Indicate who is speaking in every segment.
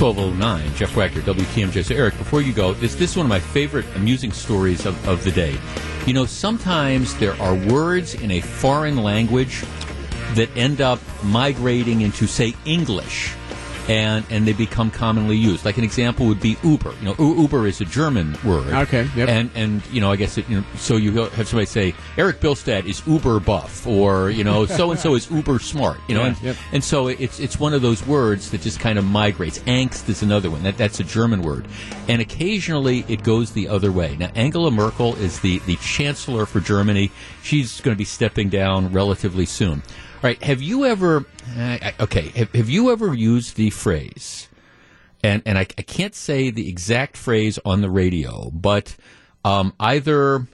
Speaker 1: 1209. Jeff Wagner, WTMJ. So, Eric, before you go, this, this is one of my favorite amusing stories of, of the day. You know, sometimes there are words in a foreign language that end up migrating into, say, English and and they become commonly used. Like an example would be Uber. You know, Uber is a German word.
Speaker 2: Okay. Yep.
Speaker 1: And and you know, I guess it, you know, so you have somebody say Eric Bilstead is Uber buff, or you know, so and so is Uber smart. You know,
Speaker 2: Yeah,
Speaker 1: and,
Speaker 2: yep.
Speaker 1: and so it's it's one of those words that just kind of migrates. Angst is another one. That that's a German word, and occasionally it goes the other way. Now, Angela Merkel is the the chancellor for Germany. She's going to be stepping down relatively soon. Right. Have you ever? Okay. Have, have you ever used the phrase? And and I, I can't say the exact phrase on the radio, but um, either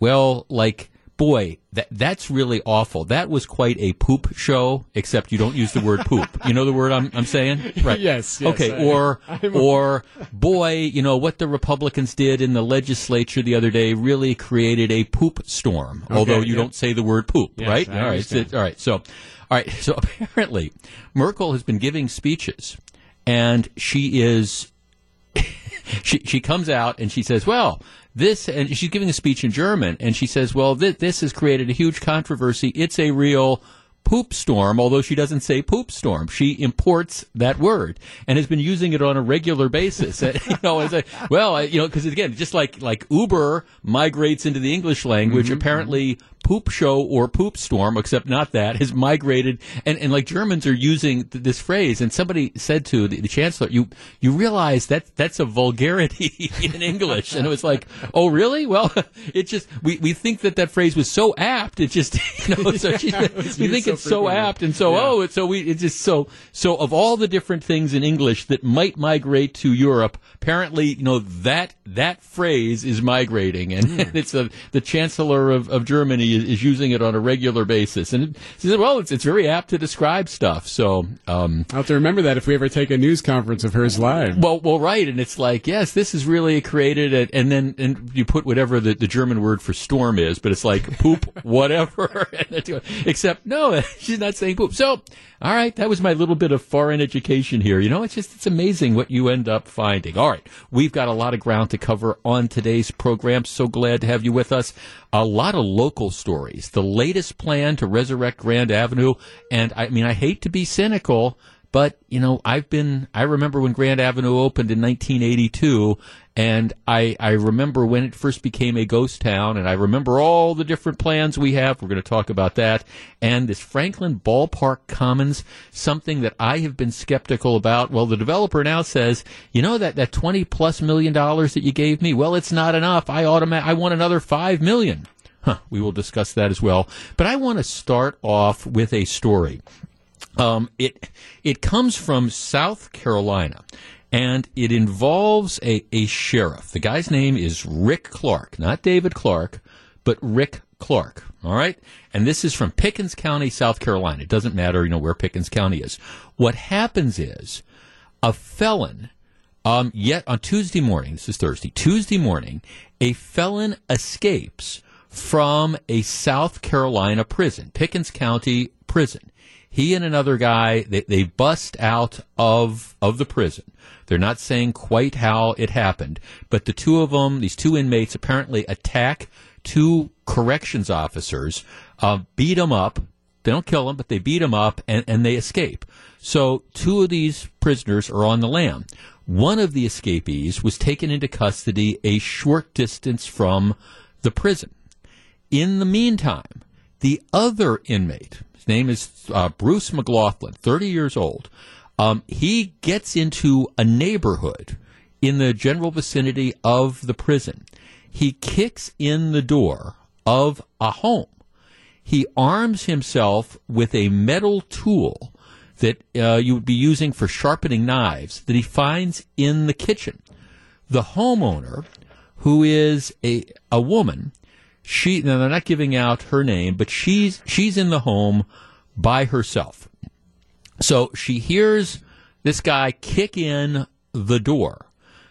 Speaker 1: well, like boy, that that's really awful. That was quite a poop show. Except you don't use the word poop. You know the word I'm I'm saying, right?
Speaker 2: Yes, yes,
Speaker 1: okay.
Speaker 2: I-
Speaker 1: or
Speaker 2: I'm-
Speaker 1: or boy, you know what the Republicans did in the legislature the other day really created a poop storm. although you
Speaker 2: yeah.
Speaker 1: don't say the word poop,
Speaker 2: Yes,
Speaker 1: right?
Speaker 2: I
Speaker 1: all right. So, all right. So, all right. So apparently, Merkel has been giving speeches, and she is she she comes out and she says, "Well, this," and she's giving a speech in German, and she says, "Well, th- this has created a huge controversy. It's a real." Poop storm, although she doesn't say poop storm, she imports that word and has been using it on a regular basis. You know, as a, well, you know, because again, just like like Uber migrates into the English language, mm-hmm, apparently mm-hmm. Poop show or poop storm, except not that, has migrated. And, and like Germans are using th- this phrase. And somebody said to the, the chancellor, you, you realize that that's a vulgarity in English. And it was like, oh, really? Well, it just, we, we think that that phrase was so apt. It just, you know, so she, we think
Speaker 2: so
Speaker 1: it's so apt. And so,
Speaker 2: Yeah.
Speaker 1: oh, it's so we, it's just so, so of all the different things in English that might migrate to Europe, apparently, you know, that, that phrase is migrating. And
Speaker 2: Hmm.
Speaker 1: it's a, the chancellor of, of Germany is, is using it on a regular basis. And she said, well, it's, it's very apt to describe stuff. So, um,
Speaker 2: I'll have to remember that if we ever take a news conference of hers live.
Speaker 1: well, well, right, and it's like, yes, this is really created, a, and then and you put whatever the, the German word for storm is, but it's like poop, whatever. Except, no, she's not saying poop. So, all right, that was my little bit of foreign education here. You know, it's just it's amazing what you end up finding. All right, we've got a lot of ground to cover on today's program. So glad to have you with us. A lot of local stories, the latest plan to resurrect Grand Avenue, and I mean, I hate to be cynical. But, you know, I've been, I remember when Grand Avenue opened in 1982, and I, I remember when it first became a ghost town, and I remember all the different plans we have. We're going to talk about that. And this Franklin Ballpark Commons, something that I have been skeptical about. Well, the developer now says, you know, that, that 20 plus million dollars that you gave me, well, it's not enough. I automa- I want another 5 million. Huh, we will discuss that as well. But I want to start off with a story. Um, it it comes from South Carolina, and it involves a, a sheriff. The guy's name is Rick Clark, not David Clarke, but Rick Clark. All right, and this is from Pickens County, South Carolina. It doesn't matter, you know, where Pickens County is. What happens is a felon. Um, yet on Tuesday morning, this is Thursday, Tuesday morning, a felon escapes from a South Carolina prison, Pickens County prison. He and another guy, they, they bust out of, of the prison. They're not saying quite how it happened, but the two of them, these two inmates apparently attack two corrections officers, uh, beat them up, they don't kill them, but they beat them up and, and they escape. So two of these prisoners are on the lam. One of the escapees was taken into custody a short distance from the prison. In the meantime, the other inmate, his name is uh, Bruce McLaughlin, 30 years old, um, he gets into a neighborhood in the general vicinity of the prison. He kicks in the door of a home he arms himself with a metal tool that uh, you would be using for sharpening knives that he finds in the kitchen. The homeowner, who is a a woman, she now they're not giving out her name, but she's she's in the home by herself. So she hears this guy kick in the door.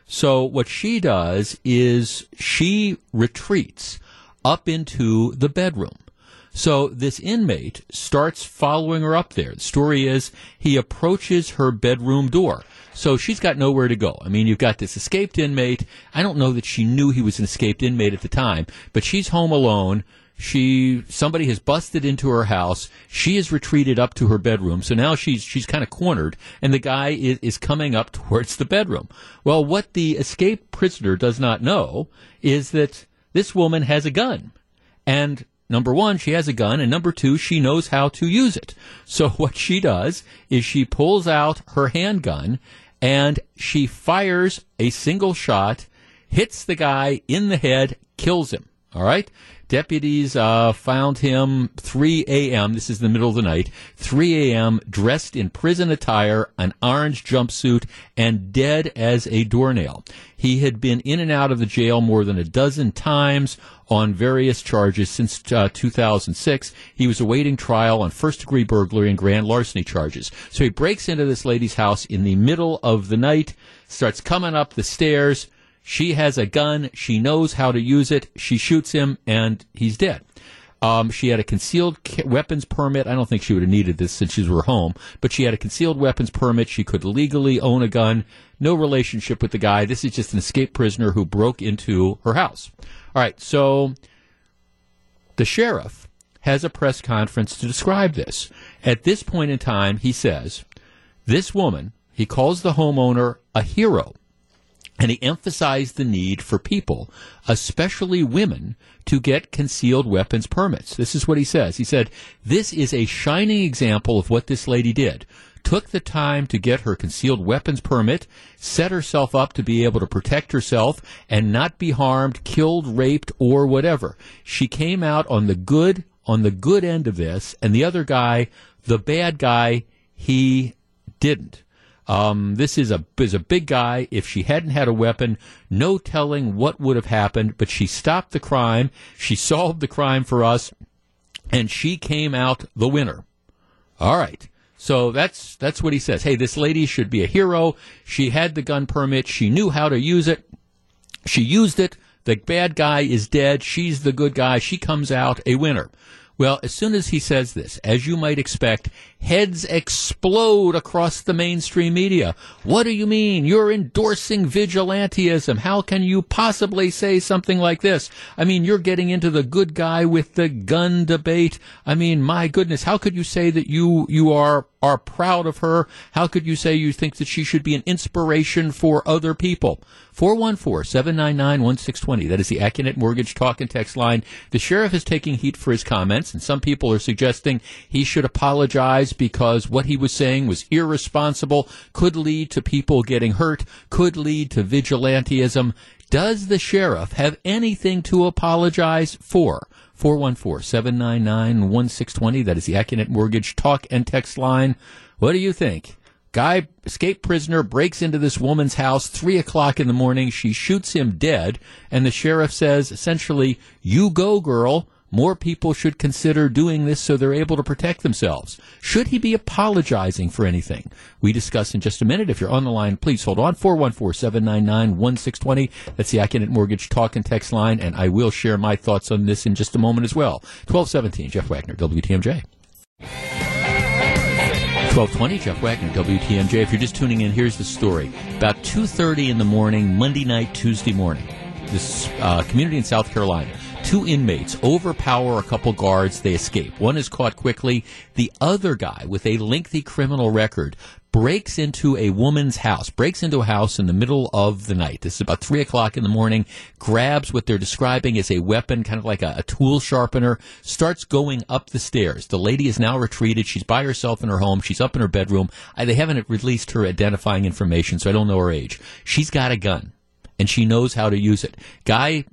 Speaker 1: So what she does is she retreats up into the bedroom. So this inmate starts following her up there. The story is he approaches her bedroom door. So she's got nowhere to go. I mean, you've got this escaped inmate. I don't know that she knew he was an escaped inmate at the time, but she's home alone. She somebody has busted into her house. She has retreated up to her bedroom. So now she's she's kind of cornered, and the guy is, is coming up towards the bedroom. Well, what the escaped prisoner does not know is that this woman has a gun, and Number one, she has a gun, and number two, she knows how to use it. So what she does is she pulls out her handgun and she fires a single shot, hits the guy in the head, kills him. All right. Deputies uh, found him 3 a.m. This is the middle of the night. 3 a.m. dressed in prison attire, an orange jumpsuit, and dead as a doornail. He had been in and out of the jail more than a dozen times on various charges since uh, 2006. He was awaiting trial on first degree burglary and grand larceny charges. So he breaks into this lady's house in the middle of the night, starts coming up the stairs she has a gun. She knows how to use it. She shoots him, and he's dead. Um, she had a concealed weapons permit. I don't think she would have needed this since she was home, but she had a concealed weapons permit. She could legally own a gun. No relationship with the guy. This is just an escaped prisoner who broke into her house. All right, so the sheriff has a press conference to describe this. At this point in time, he says, This woman, he calls the homeowner a hero and he emphasized the need for people, especially women, to get concealed weapons permits. This is what he says. He said, This is a shining example of what this lady did. Took the time to get her concealed weapons permit, set herself up to be able to protect herself and not be harmed, killed, raped, or whatever. She came out on the good, on the good end of this, and the other guy, the bad guy, he didn't. Um, this is a is a big guy. If she hadn't had a weapon, no telling what would have happened. But she stopped the crime. She solved the crime for us, and she came out the winner. All right. So that's that's what he says. Hey, this lady should be a hero. She had the gun permit. She knew how to use it. She used it. The bad guy is dead. She's the good guy. She comes out a winner. Well, as soon as he says this, as you might expect, heads explode across the mainstream media. What do you mean? You're endorsing vigilantism. How can you possibly say something like this? I mean, you're getting into the good guy with the gun debate. I mean, my goodness, how could you say that you, you are are proud of her. How could you say you think that she should be an inspiration for other people? 414-799-1620. That is the Accunet Mortgage talk and text line. The sheriff is taking heat for his comments, and some people are suggesting he should apologize because what he was saying was irresponsible, could lead to people getting hurt, could lead to vigilantism. Does the sheriff have anything to apologize for? 414-799-1620. That is the Accunet Mortgage talk and text line. What do you think? Guy, escaped prisoner, breaks into this woman's house, three o'clock in the morning. She shoots him dead, and the sheriff says, essentially, you go, girl. More people should consider doing this so they're able to protect themselves. Should he be apologizing for anything? We discuss in just a minute. If you're on the line, please hold on. 414-799-1620. That's the Accunet Mortgage talk and text line, and I will share my thoughts on this in just a moment as well. 1217, Jeff Wagner, WTMJ. 1220, Jeff Wagner, WTMJ. If you're just tuning in, here's the story. About 2.30 in the morning, Monday night, Tuesday morning, this uh, community in South Carolina, Two inmates overpower a couple guards. They escape. One is caught quickly. The other guy, with a lengthy criminal record, breaks into a woman's house, breaks into a house in the middle of the night. This is about three o'clock in the morning, grabs what they're describing as a weapon, kind of like a, a, tool sharpener, starts going up the stairs. The lady is now retreated. She's by herself in her home. She's up in her bedroom. I, they haven't released her identifying information, so I don't know her age. She's got a gun, and she knows how to use it. Guy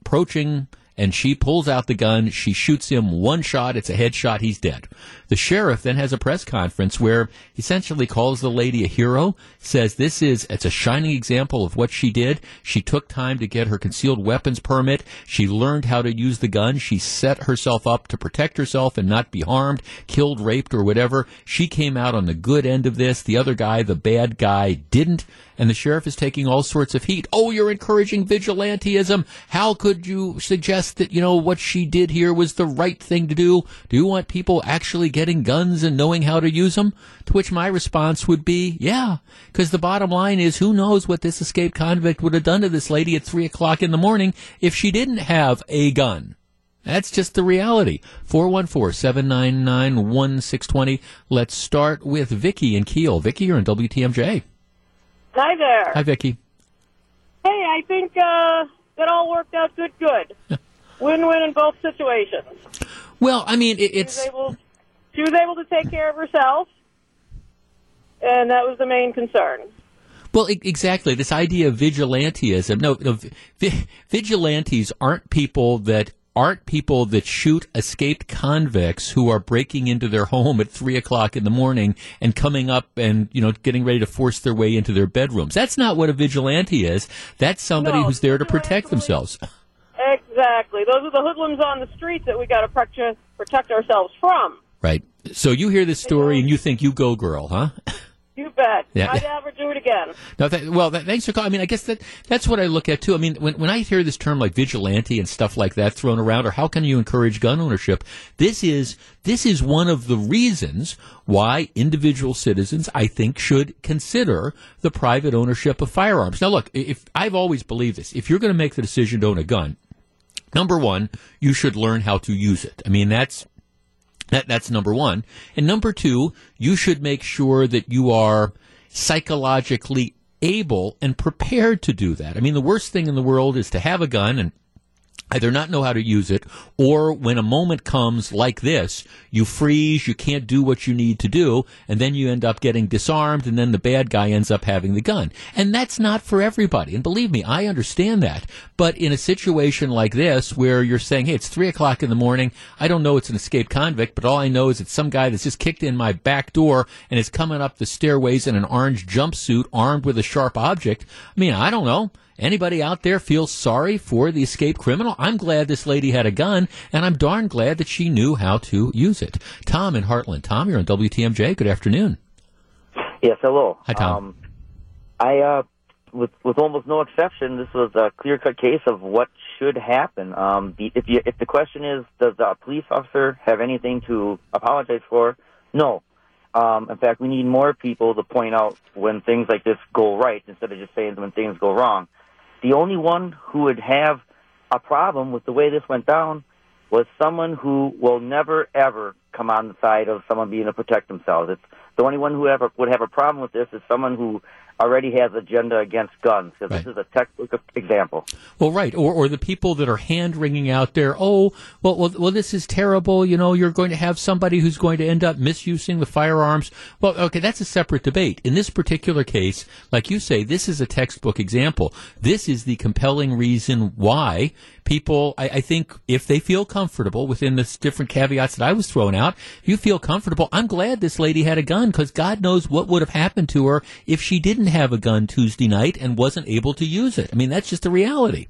Speaker 1: approaching and she pulls out the gun. She shoots him one shot. It's a headshot. He's dead. The sheriff then has a press conference where he essentially calls the lady a hero, says this is, it's a shining example of what she did. She took time to get her concealed weapons permit. She learned how to use the gun. She set herself up to protect herself and not be harmed, killed, raped, or whatever. She came out on the good end of this. The other guy, the bad guy, didn't and the sheriff is taking all sorts of heat. Oh, you're encouraging vigilantism. How could you suggest that, you know, what she did here was the right thing to do? Do you want people actually getting guns and knowing how to use them? To which my response would be, yeah, because the bottom line is who knows what this escaped convict would have done to this lady at three o'clock in the morning if she didn't have a gun. That's just the reality. 414-799-1620. Let's start with Vicky and Kiel. Vicky, you're in WTMJ.
Speaker 3: Hi there.
Speaker 1: Hi, Vicky.
Speaker 3: Hey, I think uh, that all worked out good, good. Win-win in both situations.
Speaker 1: Well, I mean, it,
Speaker 3: She was
Speaker 1: it's
Speaker 3: able, she was able to take care of herself, and that was the main concern.
Speaker 1: well, exactly this idea of vigilantism. No, no vi- vigilantes aren't people that aren't people that shoot escaped convicts who are breaking into their home at three o'clock in the morning and coming up and you know getting ready to force their way into their bedrooms. That's not what a vigilante is. That's somebody
Speaker 3: No,
Speaker 1: who's there to protect themselves.
Speaker 3: Exactly. Those are the hoodlums on the streets that we got to protect, protect ourselves from.
Speaker 1: Right. So you hear this story and you think you go girl, huh?
Speaker 3: You bet.
Speaker 1: Yeah.
Speaker 3: I'd never do it again.
Speaker 1: No, th- well, th- thanks for calling. I mean, I guess that that's what I look at too. I mean, when when I hear this term like vigilante and stuff like that thrown around, or how can you encourage gun ownership? This is this is one of the reasons why individual citizens, I think, should consider the private ownership of firearms. Now, look, if I've always believed this, if you're going to make the decision to own a gun, number one, you should learn how to use it. I mean, that's that, that's number one. And number two, you should make sure that you are psychologically able and prepared to do that. I mean, the worst thing in the world is to have a gun and either not know how to use it or when a moment comes like this, you freeze, you can't do what you need to do, and then you end up getting disarmed and then the bad guy ends up having the gun. And that's not for everybody. And believe me, I understand that. But in a situation like this where you're saying, hey, it's three o'clock in the morning, I don't know it's an escaped convict, but all I know is it's some guy that's just kicked in my back door and is coming up the stairways in an orange jumpsuit armed with a sharp object. I mean, I don't know. Anybody out there feel sorry for the escaped criminal? I'm glad this lady had a gun, and I'm darn glad that she knew how to use it. Tom in Hartland. Tom, you're on WTMJ. Good afternoon.
Speaker 4: Yes, hello.
Speaker 1: Hi, Tom.
Speaker 4: Um, I, uh, with with almost no exception, this was a clear cut case of what should happen. Um, the, if you if the question is, does the police officer have anything to apologize for? No. Um, in fact, we need more people to point out when things like this go right instead of just saying when things go wrong. The only one who would have a problem with the way this went down was someone who will never ever come on the side of someone being to protect themselves. It's the only one who ever would have a problem with this is someone who already has agenda against guns. Because
Speaker 1: Right.
Speaker 4: this is a textbook example.
Speaker 1: Well, right, or or the people that are hand wringing out there. Oh, well, well, well, this is terrible. You know, you're going to have somebody who's going to end up misusing the firearms. Well, okay, that's a separate debate. In this particular case, like you say, this is a textbook example. This is the compelling reason why people. I, I think if they feel comfortable within the different caveats that I was throwing out, if you feel comfortable. I'm glad this lady had a gun because God knows what would have happened to her if she didn't have a gun Tuesday night and wasn't able to use it. I mean, that's just the reality.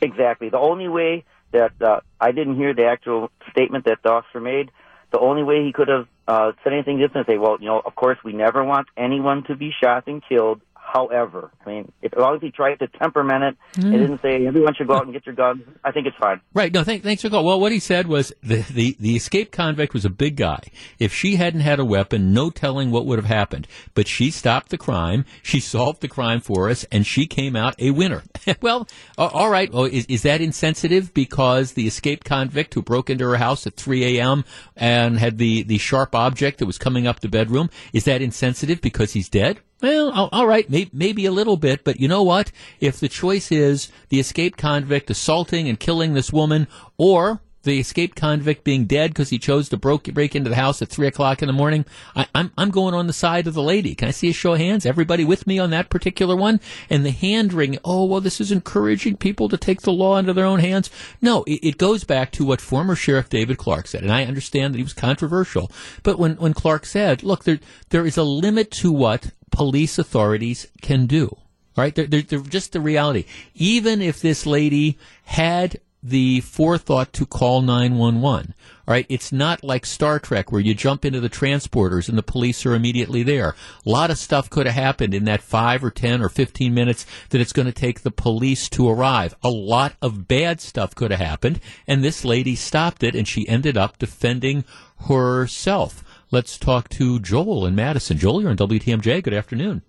Speaker 4: Exactly. The only way that uh, I didn't hear the actual statement that the officer made. The only way he could have uh, said anything different, is say, "Well, you know, of course, we never want anyone to be shot and killed." However, I mean, if, as long as he tried to temperament it,
Speaker 1: Mm.
Speaker 4: it didn't say everyone should go out and get your guns. I think it's fine.
Speaker 1: Right. No, thank, thanks for calling. Well, what he said was the, the, the escaped convict was a big guy. If she hadn't had a weapon, no telling what would have happened. But she stopped the crime. She solved the crime for us, and she came out a winner. well, a- all right. Well, is, is that insensitive because the escaped convict who broke into her house at 3 a.m. and had the, the sharp object that was coming up the bedroom, is that insensitive because he's dead? Well, all- right, maybe a little bit, but you know what? If the choice is the escaped convict assaulting and killing this woman, or the escaped convict being dead because he chose to break into the house at three o'clock in the morning, I, I'm I'm going on the side of the lady. Can I see a show of hands? Everybody with me on that particular one? And the hand wring. Oh well, this is encouraging people to take the law into their own hands. No, it, it goes back to what former Sheriff David Clarke said, and I understand that he was controversial. But when when Clarke said, "Look, there there is a limit to what police authorities can do." Right? They're, they're, they're just the reality. Even if this lady had the forethought to call 911. All right, it's not like Star Trek where you jump into the transporters and the police are immediately there. A lot of stuff could have happened in that 5 or 10 or 15 minutes that it's going to take the police to arrive. A lot of bad stuff could have happened and this lady stopped it and she ended up defending herself. Let's talk to Joel in Madison. Joel, you're on WTMJ. Good afternoon.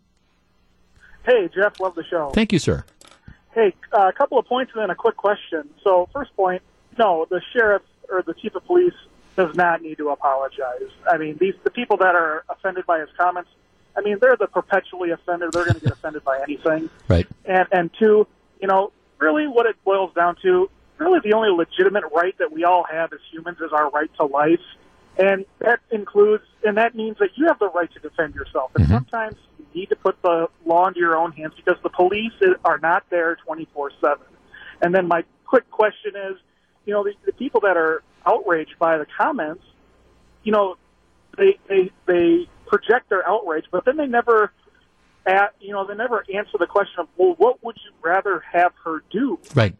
Speaker 5: Hey, Jeff, love the show.
Speaker 1: Thank you, sir.
Speaker 5: Hey, uh, a couple of points and then a quick question. So, first point, no, the sheriff or the chief of police does not need to apologize. I mean, these the people that are offended by his comments. I mean, they're the perpetually offended. They're going to get offended by anything.
Speaker 1: Right.
Speaker 5: And and two, you know, really, what it boils down to, really, the only legitimate right that we all have as humans is our right to life, and that includes, and that means that you have the right to defend yourself. And mm-hmm. sometimes you need to put the law into your own hands because the police are not there twenty four seven. And then my quick question is, you know, the, the people that are outraged by the comments, you know, they they they project their outrage, but then they never, at, you know, they never answer the question of, well, what would you rather have her do?
Speaker 1: Right.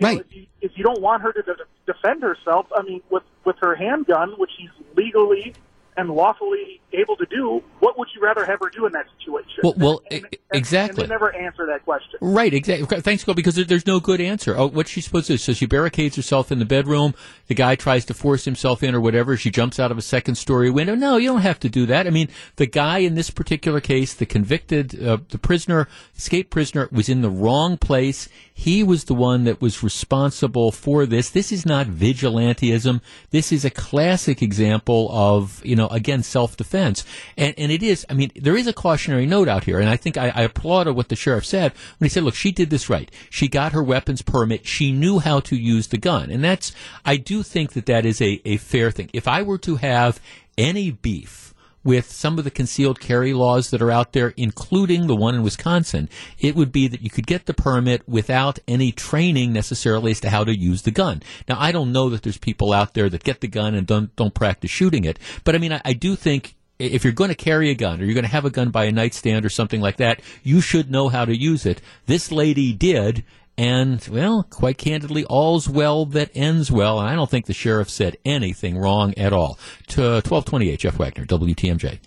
Speaker 5: You know,
Speaker 1: Right.
Speaker 5: if, you, if you don't want her to de- defend herself, I mean, with with her handgun, which she's legally and lawfully able to do, what would you rather have her do in that situation?
Speaker 1: Well- well,
Speaker 5: And- and-
Speaker 1: exactly.
Speaker 5: And they never answer that question.
Speaker 1: Right, exactly. Thanks, Go, because there's no good answer. Oh, what's she supposed to do? So she barricades herself in the bedroom. The guy tries to force himself in or whatever. She jumps out of a second story window. No, you don't have to do that. I mean, the guy in this particular case, the convicted, uh, the prisoner, escaped prisoner, was in the wrong place. He was the one that was responsible for this. This is not vigilantism. This is a classic example of, you know, again, self-defense. And, and it is, I mean, there is a cautionary note out here. And I think I, I applaud what the sheriff said when he said, look, she did this right. She got her weapons permit. She knew how to use the gun. And that's, I do think that that is a, a fair thing. If I were to have any beef, with some of the concealed carry laws that are out there, including the one in Wisconsin, it would be that you could get the permit without any training necessarily as to how to use the gun. Now, I don't know that there's people out there that get the gun and don't don't practice shooting it, but I mean, I, I do think if you're going to carry a gun or you're going to have a gun by a nightstand or something like that, you should know how to use it. This lady did. And, well, quite candidly, all's well that ends well. And I don't think the sheriff said anything wrong at all. To 1228, Jeff Wagner, WTMJ.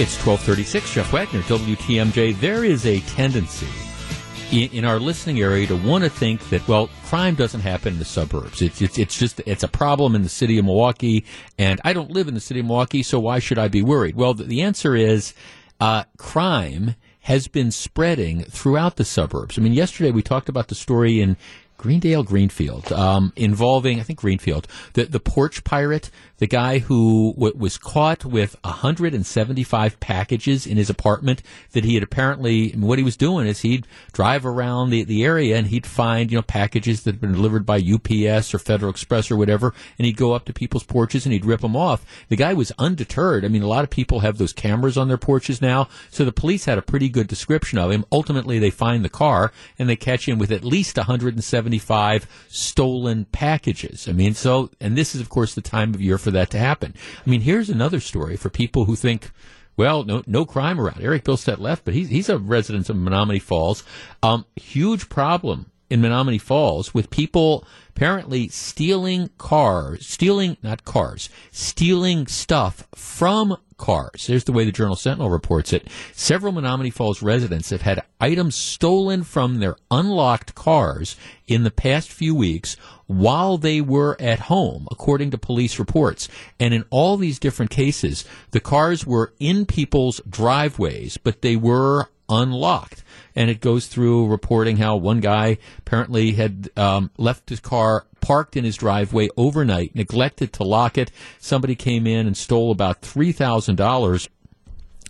Speaker 1: It's 1236, Jeff Wagner, WTMJ. There is a tendency in, our listening area to want to think that, well, crime doesn't happen in the suburbs. It's, it's, it's just, it's a problem in the city of Milwaukee, and I don't live in the city of Milwaukee, so why should I be worried? Well, the, the answer is, uh, crime has been spreading throughout the suburbs. I mean, yesterday we talked about the story in Greendale, Greenfield, um, involving I think Greenfield, the the porch pirate, the guy who w- was caught with 175 packages in his apartment that he had apparently. What he was doing is he'd drive around the, the area and he'd find you know packages that had been delivered by UPS or Federal Express or whatever, and he'd go up to people's porches and he'd rip them off. The guy was undeterred. I mean, a lot of people have those cameras on their porches now, so the police had a pretty good description of him. Ultimately, they find the car and they catch him with at least 175 stolen packages. I mean, so and this is of course the time of year for that to happen. I mean, here's another story for people who think. Well, no, no crime around. Eric Bilstead left, but he's he's a resident of Menomonee Falls. Um, huge problem in Menomonee Falls with people apparently stealing cars, stealing, not cars, stealing stuff from cars. There's the way the Journal Sentinel reports it. Several Menomonee Falls residents have had items stolen from their unlocked cars in the past few weeks while they were at home, according to police reports. And in all these different cases, the cars were in people's driveways, but they were unlocked. And it goes through reporting how one guy apparently had um, left his car parked in his driveway overnight, neglected to lock it. Somebody came in and stole about three thousand dollars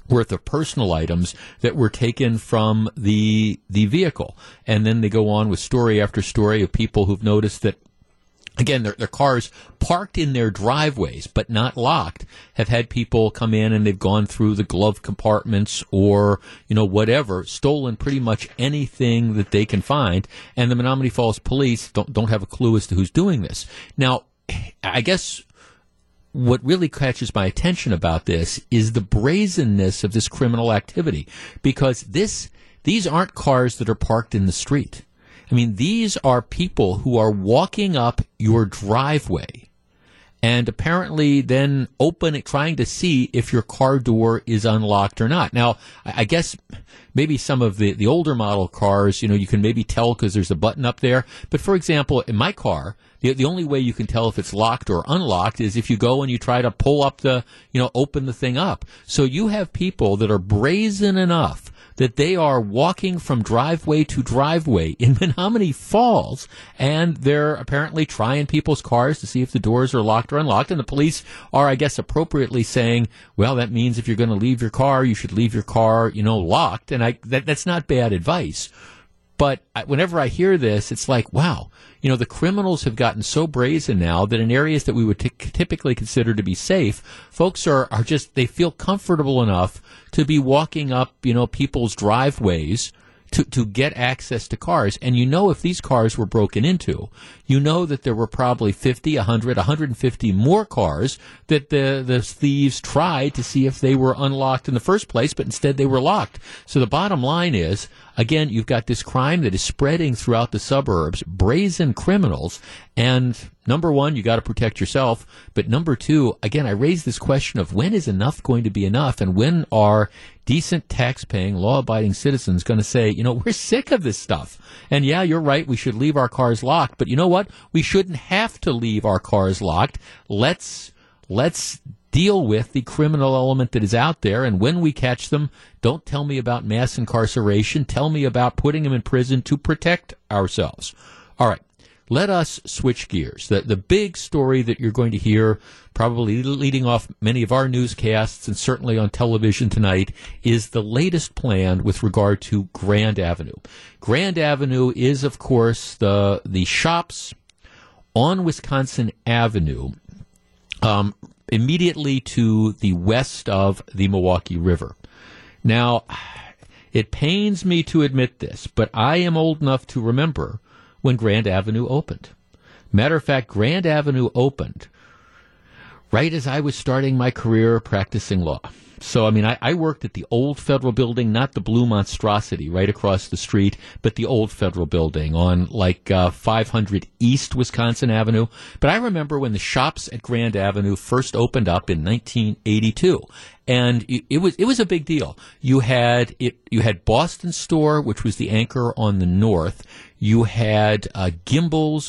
Speaker 1: worth of personal items that were taken from the the vehicle. And then they go on with story after story of people who've noticed that again, their, their cars parked in their driveways but not locked have had people come in and they've gone through the glove compartments or, you know, whatever, stolen pretty much anything that they can find. And the Menomonee Falls police don't, don't have a clue as to who's doing this. Now, I guess what really catches my attention about this is the brazenness of this criminal activity because this, these aren't cars that are parked in the street. I mean, these are people who are walking up your driveway and apparently then open it, trying to see if your car door is unlocked or not. Now, I guess maybe some of the, the older model cars, you know, you can maybe tell because there's a button up there. But for example, in my car, the, the only way you can tell if it's locked or unlocked is if you go and you try to pull up the, you know, open the thing up. So you have people that are brazen enough that they are walking from driveway to driveway in Menomonee Falls, and they're apparently trying people's cars to see if the doors are locked or unlocked. And the police are, I guess, appropriately saying, "Well, that means if you're going to leave your car, you should leave your car, you know, locked." And I that, that's not bad advice. But whenever I hear this, it's like, wow, you know, the criminals have gotten so brazen now that in areas that we would t- typically consider to be safe, folks are, are just, they feel comfortable enough to be walking up, you know, people's driveways to, to get access to cars. And you know, if these cars were broken into, you know that there were probably 50, 100, 150 more cars that the, the thieves tried to see if they were unlocked in the first place, but instead they were locked. So the bottom line is, again, you've got this crime that is spreading throughout the suburbs, brazen criminals, and number one, you got to protect yourself. But number two, again, I raise this question of when is enough going to be enough, and when are decent tax-paying, law-abiding citizens going to say, you know, we're sick of this stuff. And yeah, you're right, we should leave our cars locked, but you know what? We shouldn't have to leave our cars locked. Let's let's deal with the criminal element that is out there. And when we catch them, don't tell me about mass incarceration. Tell me about putting them in prison to protect ourselves. All right. Let us switch gears. The, the big story that you're going to hear, probably leading off many of our newscasts and certainly on television tonight, is the latest plan with regard to Grand Avenue. Grand Avenue is, of course, the, the shops on Wisconsin Avenue um, immediately to the west of the Milwaukee River. Now, it pains me to admit this, but I am old enough to remember when Grand Avenue opened. Matter of fact, Grand Avenue opened right as I was starting my career practicing law. So, I mean, I, I worked at the old federal building, not the blue monstrosity right across the street, but the old federal building on like uh, 500 East Wisconsin Avenue. But I remember when the shops at Grand Avenue first opened up in 1982 and it was it was a big deal. You had it you had Boston Store, which was the anchor on the north. You had uh,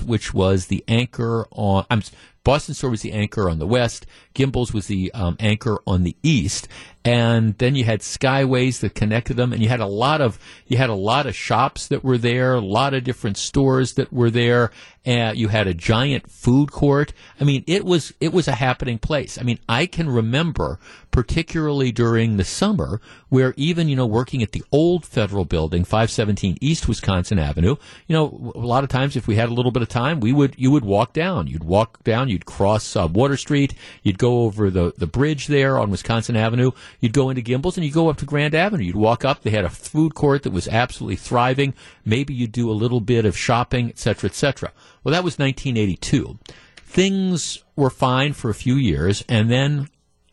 Speaker 1: which was the anchor on. I'm Boston Store was the anchor on the west. Gimbels was the um, anchor on the east, and then you had Skyways that connected them, and you had a lot of you had a lot of shops that were there, a lot of different stores that were there. And you had a giant food court. I mean, it was it was a happening place. I mean, I can remember particularly during the summer where even you know working at the old federal building 517 east wisconsin avenue you know a lot of times if we had a little bit of time we would you would walk down you'd walk down you'd cross uh, water street you'd go over the, the bridge there on wisconsin avenue. You'd go into gimbels and you'd go up to grand avenue. You'd walk up. They had a food court that was absolutely thriving. Maybe you'd do a little bit of shopping etc etc well that was 1982 things were fine for a few years and then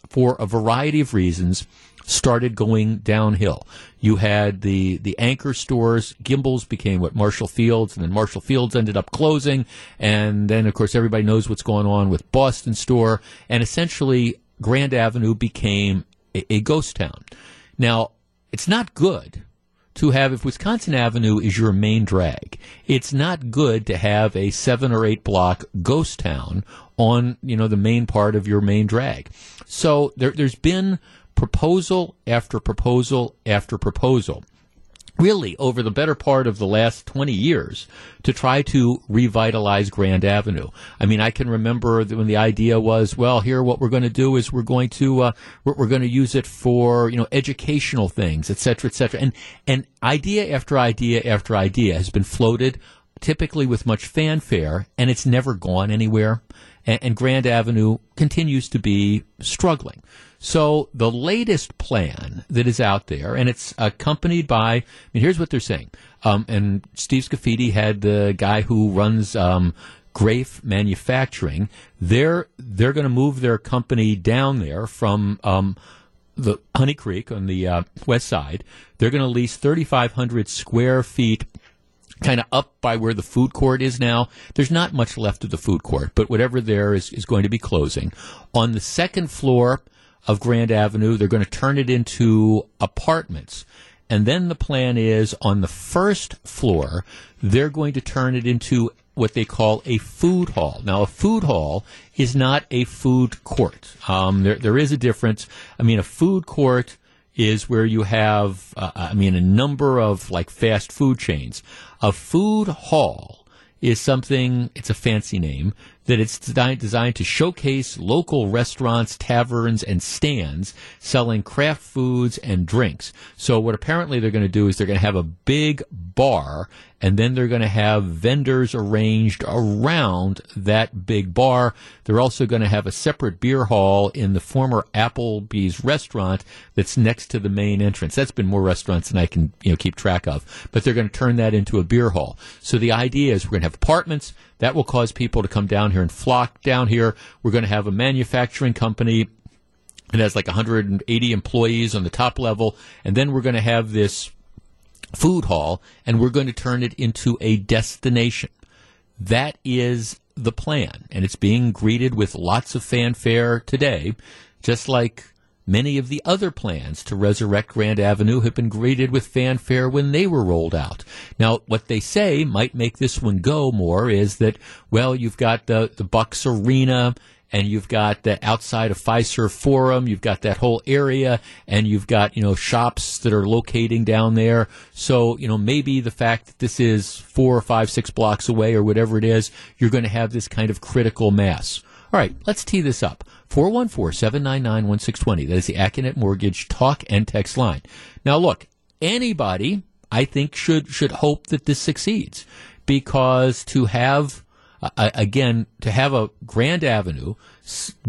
Speaker 1: for a variety of reasons, started going downhill. You had the, the anchor stores. Gimbels became what Marshall Fields, and then Marshall Fields ended up closing. And then, of course, everybody knows what's going on with Boston Store. And essentially, Grand Avenue became a, a ghost town. Now, it's not good to have if Wisconsin Avenue is your main drag, it's not good to have a seven or eight block ghost town on you know the main part of your main drag. So there, there's been proposal after proposal after proposal really over the better part of the last 20 years to try to revitalize Grand Avenue. I mean, I can remember when the idea was, well, here what we're going to do is we're going to uh, we're, going to use it for you know educational things, et cetera, et cetera, and and idea after idea after idea has been floated, typically with much fanfare, and it's never gone anywhere. And, and Grand Avenue continues to be struggling. So the latest plan that is out there, and it's accompanied by, I mean, here's what they're saying. Um, and Steve Scafidi had the guy who runs um, Graef Manufacturing. They're they're going to move their company down there from um, the Honey Creek on the uh, west side. They're going to lease 3,500 square feet kind of up by where the food court is now. There's not much left of the food court, but whatever there is is going to be closing. On the second floor of Grand Avenue, they're going to turn it into apartments. And then the plan is on the first floor, they're going to turn it into what they call a food hall. Now, a food hall is not a food court. Um, there, there is a difference. I mean, a food court is where you have, uh, I mean, a number of like fast food chains. A food hall is something, it's a fancy name, that it's designed, to showcase local restaurants, taverns, and stands selling craft foods and drinks. So what apparently they're going to do is they're going to have a big bar and then they're going to have vendors arranged around that big bar. They're also going to have a separate beer hall in the former Applebee's restaurant that's next to the main entrance. That's been more restaurants than I can you know keep track of, but they're going to turn that into a beer hall. So the idea is we're going to have apartments that will cause people to come down here and flock down here. We're going to have a manufacturing company it has like 180 employees on the top level, and then we're going to have this food hall, and we're going to turn it into a destination. That is the plan, and it's being greeted with lots of fanfare today, just like many of the other plans to resurrect Grand Avenue have been greeted with fanfare when they were rolled out. Now, what they say might make this one go more is that, well, you've got the, the Bucks Arena and you've got the outside of Fiserv Forum, you've got that whole area, and you've got, you know, shops that are locating down there. So, you know, maybe the fact that this is four or five, six blocks away or whatever it is, you're going to have this kind of critical mass. All right, let's tee this up. 414-799-1620. That is the Accunet Mortgage talk and text line. Now look, anybody I think should should hope that this succeeds because to have uh, again, to have a Grand Avenue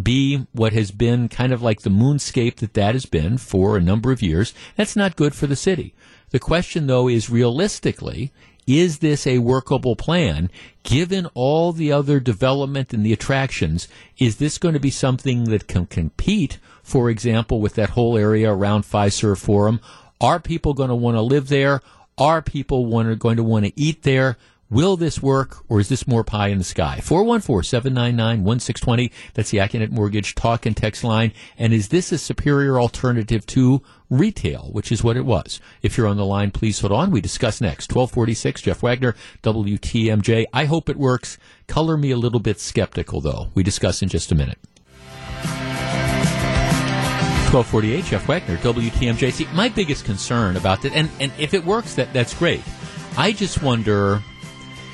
Speaker 1: be what has been kind of like the moonscape that that has been for a number of years, that's not good for the city. The question, though, is realistically, is this a workable plan given all the other development and the attractions? Is this going to be something that can compete, for example, with that whole area around Fiserv Forum? Are people going to want to live there? Are people want going to want to eat there? Will this work, or is this more pie in the sky? 414-799-1620. That's the Accunet Mortgage talk and text line. And is this a superior alternative to retail, which is what it was? If you're on the line, please hold on. We discuss next. 1246, Jeff Wagner, WTMJ. I hope it works. Color me a little bit skeptical, though. We discuss in just a minute. 1248, Jeff Wagner, WTMJ. See, my biggest concern about that, and, and if it works, that, that's great. I just wonder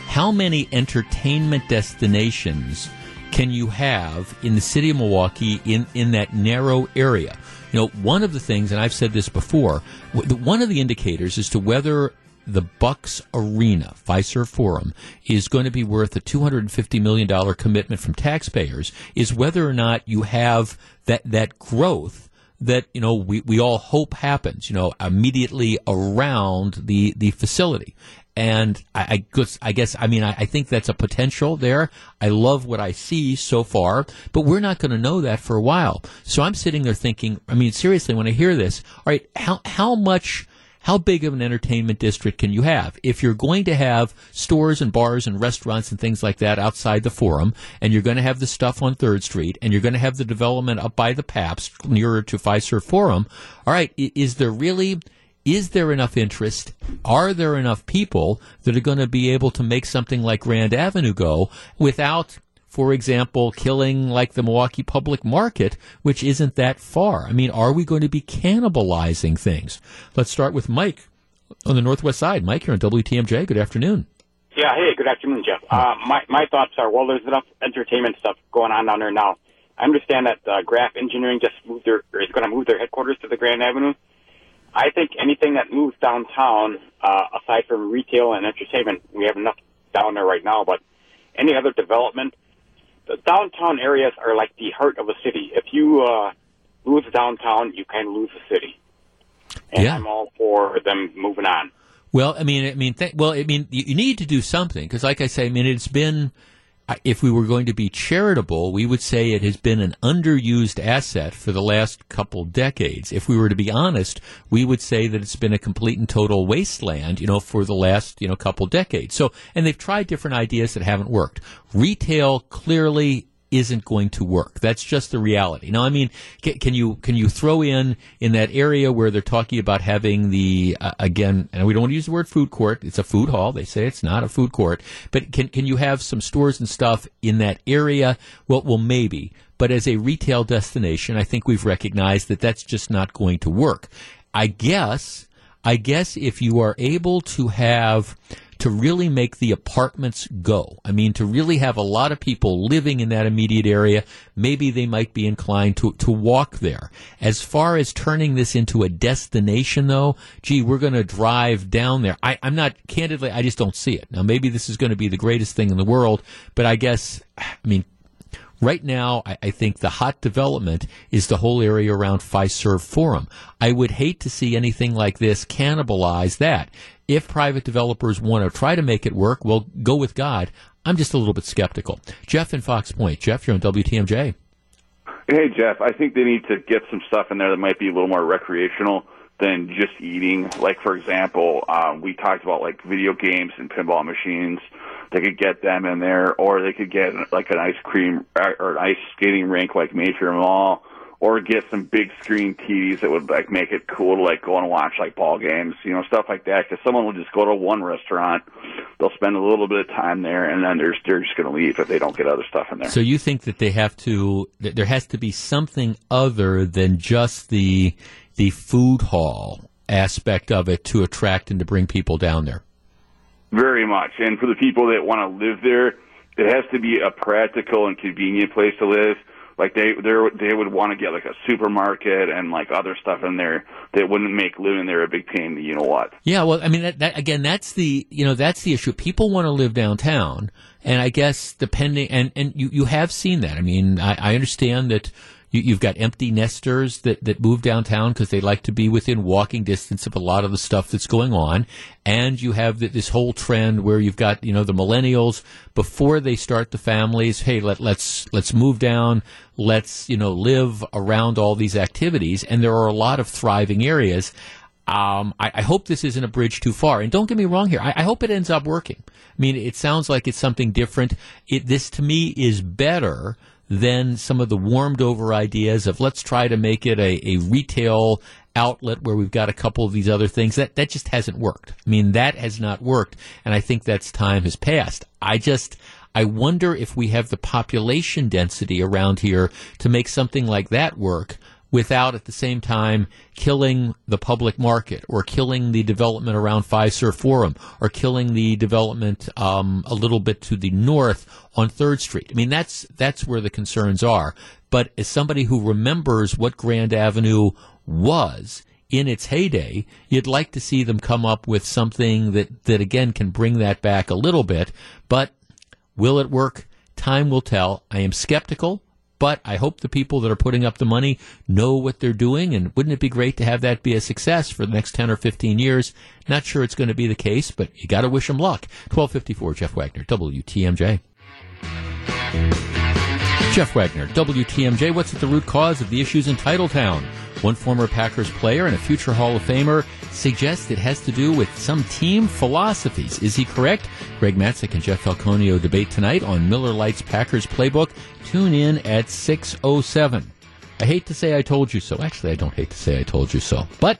Speaker 1: how many entertainment destinations can you have in the city of Milwaukee in, in that narrow area? You know, one of the things, and I've said this before, one of the indicators as to whether the Bucks Arena, Fiserv Forum, is going to be worth a $250 million commitment from taxpayers is whether or not you have that, that growth that, you know, we, we all hope happens, you know, immediately around the, the facility. And I, I guess, I guess, I mean, I, I, think that's a potential there. I love what I see so far, but we're not going to know that for a while. So I'm sitting there thinking, I mean, seriously, when I hear this, all right, how, how much, how big of an entertainment district can you have? If you're going to have stores and bars and restaurants and things like that outside the forum, and you're going to have the stuff on Third Street, and you're going to have the development up by the Pabst nearer to Fiserv Forum, all right, is there really is there enough interest? Are there enough people that are going to be able to make something like Grand Avenue go without, for example, killing like the Milwaukee public market, which isn't that far? I mean, are we going to be cannibalizing things? Let's start with Mike on the Northwest side. Mike, you're on WTMJ. Good afternoon.
Speaker 6: Yeah, hey, good afternoon, Jeff. Uh, my, my thoughts are, well, there's enough entertainment stuff going on down there now. I understand that uh, Graef Engineering just moved their, is going to move their headquarters to the Grand Avenue. I think anything that moves downtown, uh, aside from retail and entertainment, we have enough down there right now, but any other development, the downtown areas are like the heart of a city. If you uh, lose downtown, you kind of lose the city. And
Speaker 1: yeah.
Speaker 6: I'm all for them moving on.
Speaker 1: Well, I mean, I mean, th- well, I mean, you, you need to do something because, like I say, I mean, it's been if we were going to be charitable, we would say it has been an underused asset for the last couple decades. If we were to be honest, we would say that it's been a complete and total wasteland, you know, for the last, you know, couple decades. So, and they've tried different ideas that haven't worked. Retail clearly isn't going to work. That's just the reality. Now, I mean, can, can you can you throw in in that area where they're talking about having the uh, again, and we don't want to use the word food court. It's a food hall. They say it's not a food court, but can can you have some stores and stuff in that area? Well, well, maybe. But as a retail destination, I think we've recognized that that's just not going to work. I guess. I guess if you are able to have to really make the apartments go. I mean, to really have a lot of people living in that immediate area, maybe they might be inclined to, to walk there. As far as turning this into a destination, though, gee, we're going to drive down there. I, I'm not, candidly, I just don't see it. Now, maybe this is going to be the greatest thing in the world, but I guess, I mean, Right now, I, I, think the hot development is the whole area around Fiserv Forum. I would hate to see anything like this cannibalize that. If private developers want to try to make it work, well, go with God. I'm just a little bit skeptical. Jeff in Fox Point. Jeff, you're on WTMJ.
Speaker 7: Hey, Jeff. I think they need to get some stuff in there that might be a little more recreational than just eating. Like, for example, um, we talked about like video games and pinball machines they could get them in there, or they could get like an ice cream or an ice skating rink like Mayfair Mall, or get some big screen TVs that would like make it cool to like go and watch like ball games, you know, stuff like that. Because someone will just go to one restaurant, they'll spend a little bit of time there, and then they're they're just going to leave if they don't get other stuff in there.
Speaker 1: So you think that they have to, that there has to be something other than just the the food hall aspect of it to attract and to bring people down there.
Speaker 7: Very much. And for the people that want to live there, it has to be a practical and convenient place to live. Like they they they would want to get like a supermarket and like other stuff in there that wouldn't make living there a big pain. You know what?
Speaker 1: Yeah, well, I mean, that, that, again, that's the you know that's the issue. People want to live downtown, and I guess depending and and you you have seen that. I mean, I, I understand that you, have got empty nesters that, that move downtown because they like to be within walking distance of a lot of the stuff that's going on. And you have this whole trend where you've got, you know, the millennials before they start the families. Hey, let, let's, let's move down. Let's, you know, live around all these activities. And there are a lot of thriving areas. Um, I, I, hope this isn't a bridge too far. And don't get me wrong here. I, I, hope it ends up working. I mean, it sounds like it's something different. It, this to me is better than some of the warmed over ideas of let's try to make it a, a retail outlet where we've got a couple of these other things. That that just hasn't worked. I mean, that has not worked, and I think that's time has passed. I just I wonder if we have the population density around here to make something like that work without at the same time killing the public market or killing the development around Fiserv Forum or killing the development um, a little bit to the north on Third Street. I mean, that's that's where the concerns are. But as somebody who remembers what Grand Avenue was in its heyday, you'd like to see them come up with something that, that again can bring that back a little bit. But will it work? Time will tell. I am skeptical. But I hope the people that are putting up the money know what they're doing. And wouldn't it be great to have that be a success for the next 10 or 15 years? Not sure it's going to be the case, but you got to wish them luck. 1254, Jeff Wagner, WTMJ. Jeff Wagner, WTMJ. What's at the root cause of the issues in Titletown? One former Packers player and a future Hall of Famer suggests it has to do with some team philosophies. Is he correct? Greg Matzek and Jeff Falconio debate tonight on Miller Lite's Packers Playbook. Tune in at 6.07. I hate to say I told you so. Actually, I don't hate to say I told you so. But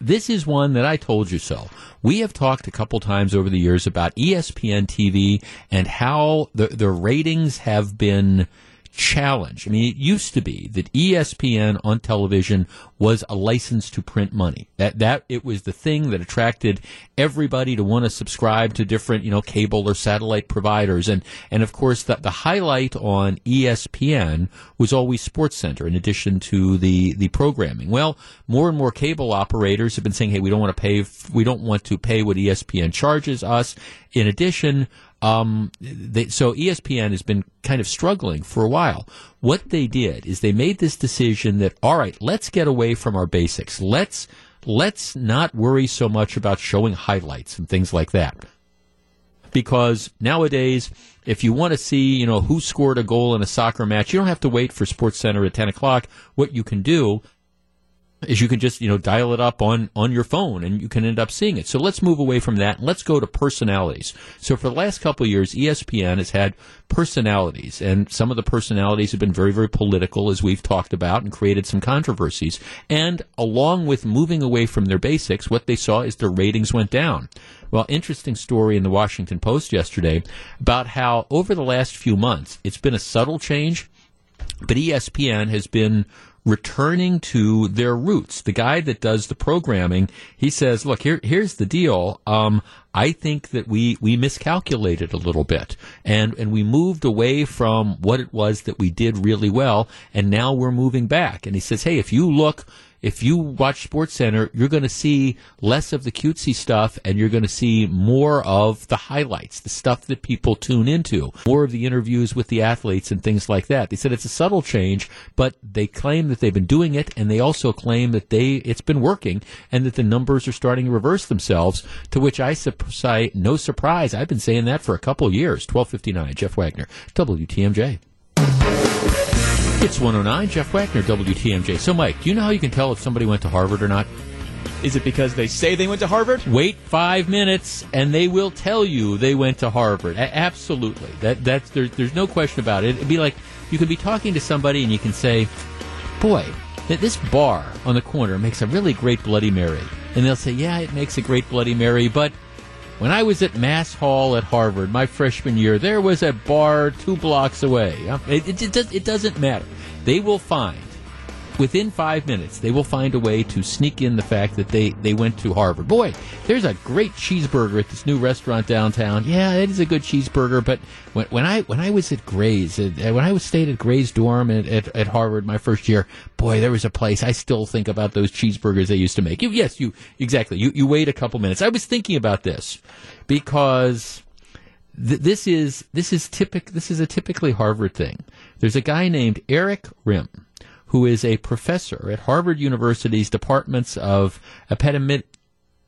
Speaker 1: this is one that I told you so. We have talked a couple times over the years about ESPN TV and how the, the ratings have been – challenge. I mean, it used to be that ESPN on television was a license to print money. That that it was the thing that attracted everybody to want to subscribe to different, you know, cable or satellite providers. And and of course, the the highlight on ESPN was always Sports Center, in addition to the the programming. Well, more and more cable operators have been saying, hey, we don't want to pay, we don't want to pay what ESPN charges us. In addition, um, they, so ESPN has been kind of struggling for a while. What they did is they made this decision that all right, let's get away from our basics. Let's let's not worry so much about showing highlights and things like that. because nowadays, if you want to see, you know, who scored a goal in a soccer match, you don't have to wait for Sports Center at 10 o'clock. What you can do is you can just you know dial it up on on your phone and you can end up seeing it. So let's move away from that let's go to personalities. So for the last couple of years, ESPN has had personalities, and some of the personalities have been very very political, as we've talked about, and created some controversies. And along with moving away from their basics, what they saw is their ratings went down. Well, interesting story in the Washington Post yesterday about how over the last few months it's been a subtle change, but ESPN has been returning to their roots. The guy that does the programming, he says, "Look, here, here's the deal. Um, I think that we we miscalculated a little bit, and and we moved away from what it was that we did really well, and now we're moving back." And he says, "Hey, if you look." If you watch Sports Center, you're going to see less of the cutesy stuff and you're going to see more of the highlights, the stuff that people tune into, more of the interviews with the athletes and things like that. They said it's a subtle change, but they claim that they've been doing it and they also claim that they it's been working and that the numbers are starting to reverse themselves, to which I say no surprise. I've been saying that for a couple of years. 1259, Jeff Wagner, WTMJ. It's 109, Jeff Wagner, WTMJ. So, Mike, do you know how you can tell if somebody went to Harvard or not?
Speaker 8: Is it because they say they went to Harvard?
Speaker 1: Wait five minutes, and they will tell you they went to Harvard. A- absolutely, that that's there's there's no question about it. It'd be like you could be talking to somebody and you can say, "Boy, that this bar on the corner makes a really great Bloody Mary," and they'll say, "Yeah, it makes a great Bloody Mary, but." When I was at Mass Hall at Harvard, my freshman year, there was a bar two blocks away. It, it, it, it doesn't matter. They will find within five minutes, they will find a way to sneak in the fact that they, they went to Harvard. Boy, there's a great cheeseburger at this new restaurant downtown. Yeah, it is a good cheeseburger. But when, when I when I was at Gray's, when I was stayed at Gray's dorm at, at, at, Harvard my first year, boy, there was a place I still think about those cheeseburgers they used to make. You, yes, you exactly. You you wait a couple minutes. I was thinking about this because. this is this is typic. This is a typically Harvard thing. There's a guy named Eric Rimm who is a professor at Harvard University's departments of epidemic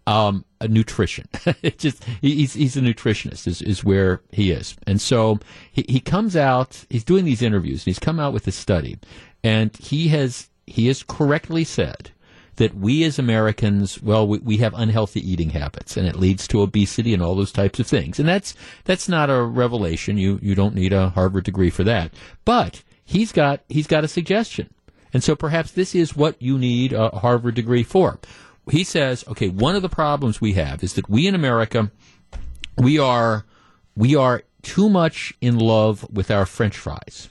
Speaker 1: um, nutrition. just he's he's a nutritionist is, is where he is, and so he, he comes out. He's doing these interviews, and he's come out with a study, and he has he has correctly said that we as Americans, well, we, we, have unhealthy eating habits, and it leads to obesity and all those types of things. And that's that's not a revelation. You you don't need a Harvard degree for that. But he's got he's got a suggestion. And so perhaps this is what you need a Harvard degree for. He says, okay, one of the problems we have is that we in America, we are, we are too much in love with our French fries.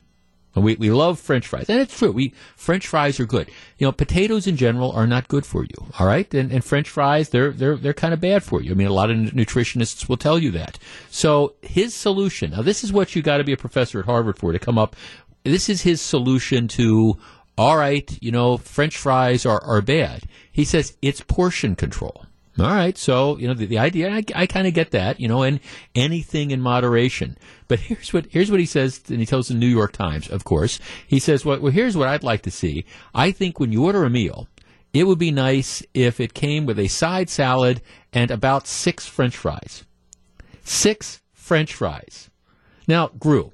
Speaker 1: We, we love French fries, and it's true. We French fries are good. You know, potatoes in general are not good for you. All right, and, and French fries they're they're they're kind of bad for you. I mean, a lot of nutritionists will tell you that. So his solution. Now, this is what you got to be a professor at Harvard for to come up. This is his solution to all right, you know, French fries are, are bad. He says it's portion control. All right, so you know the, the idea. I, I kind of get that, you know, and anything in moderation. But here's what here's what he says, and he tells the New York Times, of course. He says, "Well, well here's what I'd like to see. I think when you order a meal, it would be nice if it came with a side salad and about six French fries. Six French fries. Now, Gru,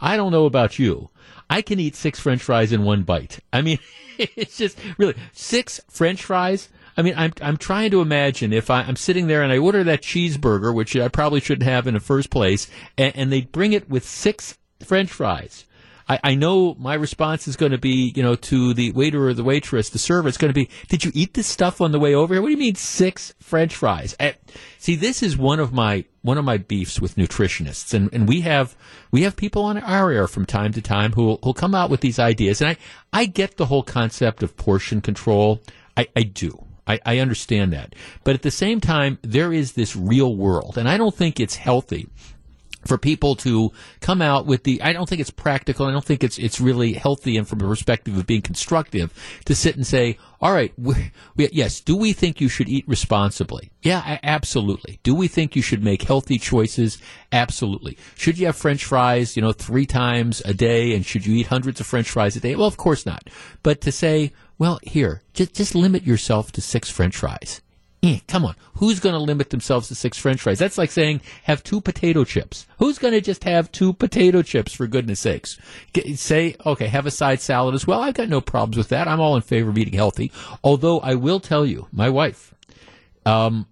Speaker 1: I don't know about you, I can eat six French fries in one bite. I mean, it's just really six French fries. I mean, I'm I'm trying to imagine if I, am sitting there and I order that cheeseburger, which I probably shouldn't have in the first place, and, and they bring it with six French fries. I, I know my response is going to be, you know, to the waiter or the waitress, the server, it's going to be, did you eat this stuff on the way over here? What do you mean six French fries? Eh, see, this is one of my one of my beefs with nutritionists, and, and we have we have people on our air from time to time who who'll come out with these ideas, and I I get the whole concept of portion control. I, I do. I, I understand that. But at the same time, there is this real world, and I don't think it's healthy for people to come out with the I don't think it's practical. I don't think it's it's really healthy and from a perspective of being constructive to sit and say, "All right, we, we, yes, do we think you should eat responsibly?" Yeah, absolutely. Do we think you should make healthy choices? Absolutely. Should you have french fries, you know, 3 times a day and should you eat hundreds of french fries a day? Well, of course not. But to say, "Well, here, just just limit yourself to 6 french fries." Eh, come on, who's going to limit themselves to six French fries? That's like saying have two potato chips. Who's going to just have two potato chips for goodness sakes? Get, say okay, have a side salad as well. I've got no problems with that. I'm all in favor of eating healthy. Although I will tell you, my wife, um,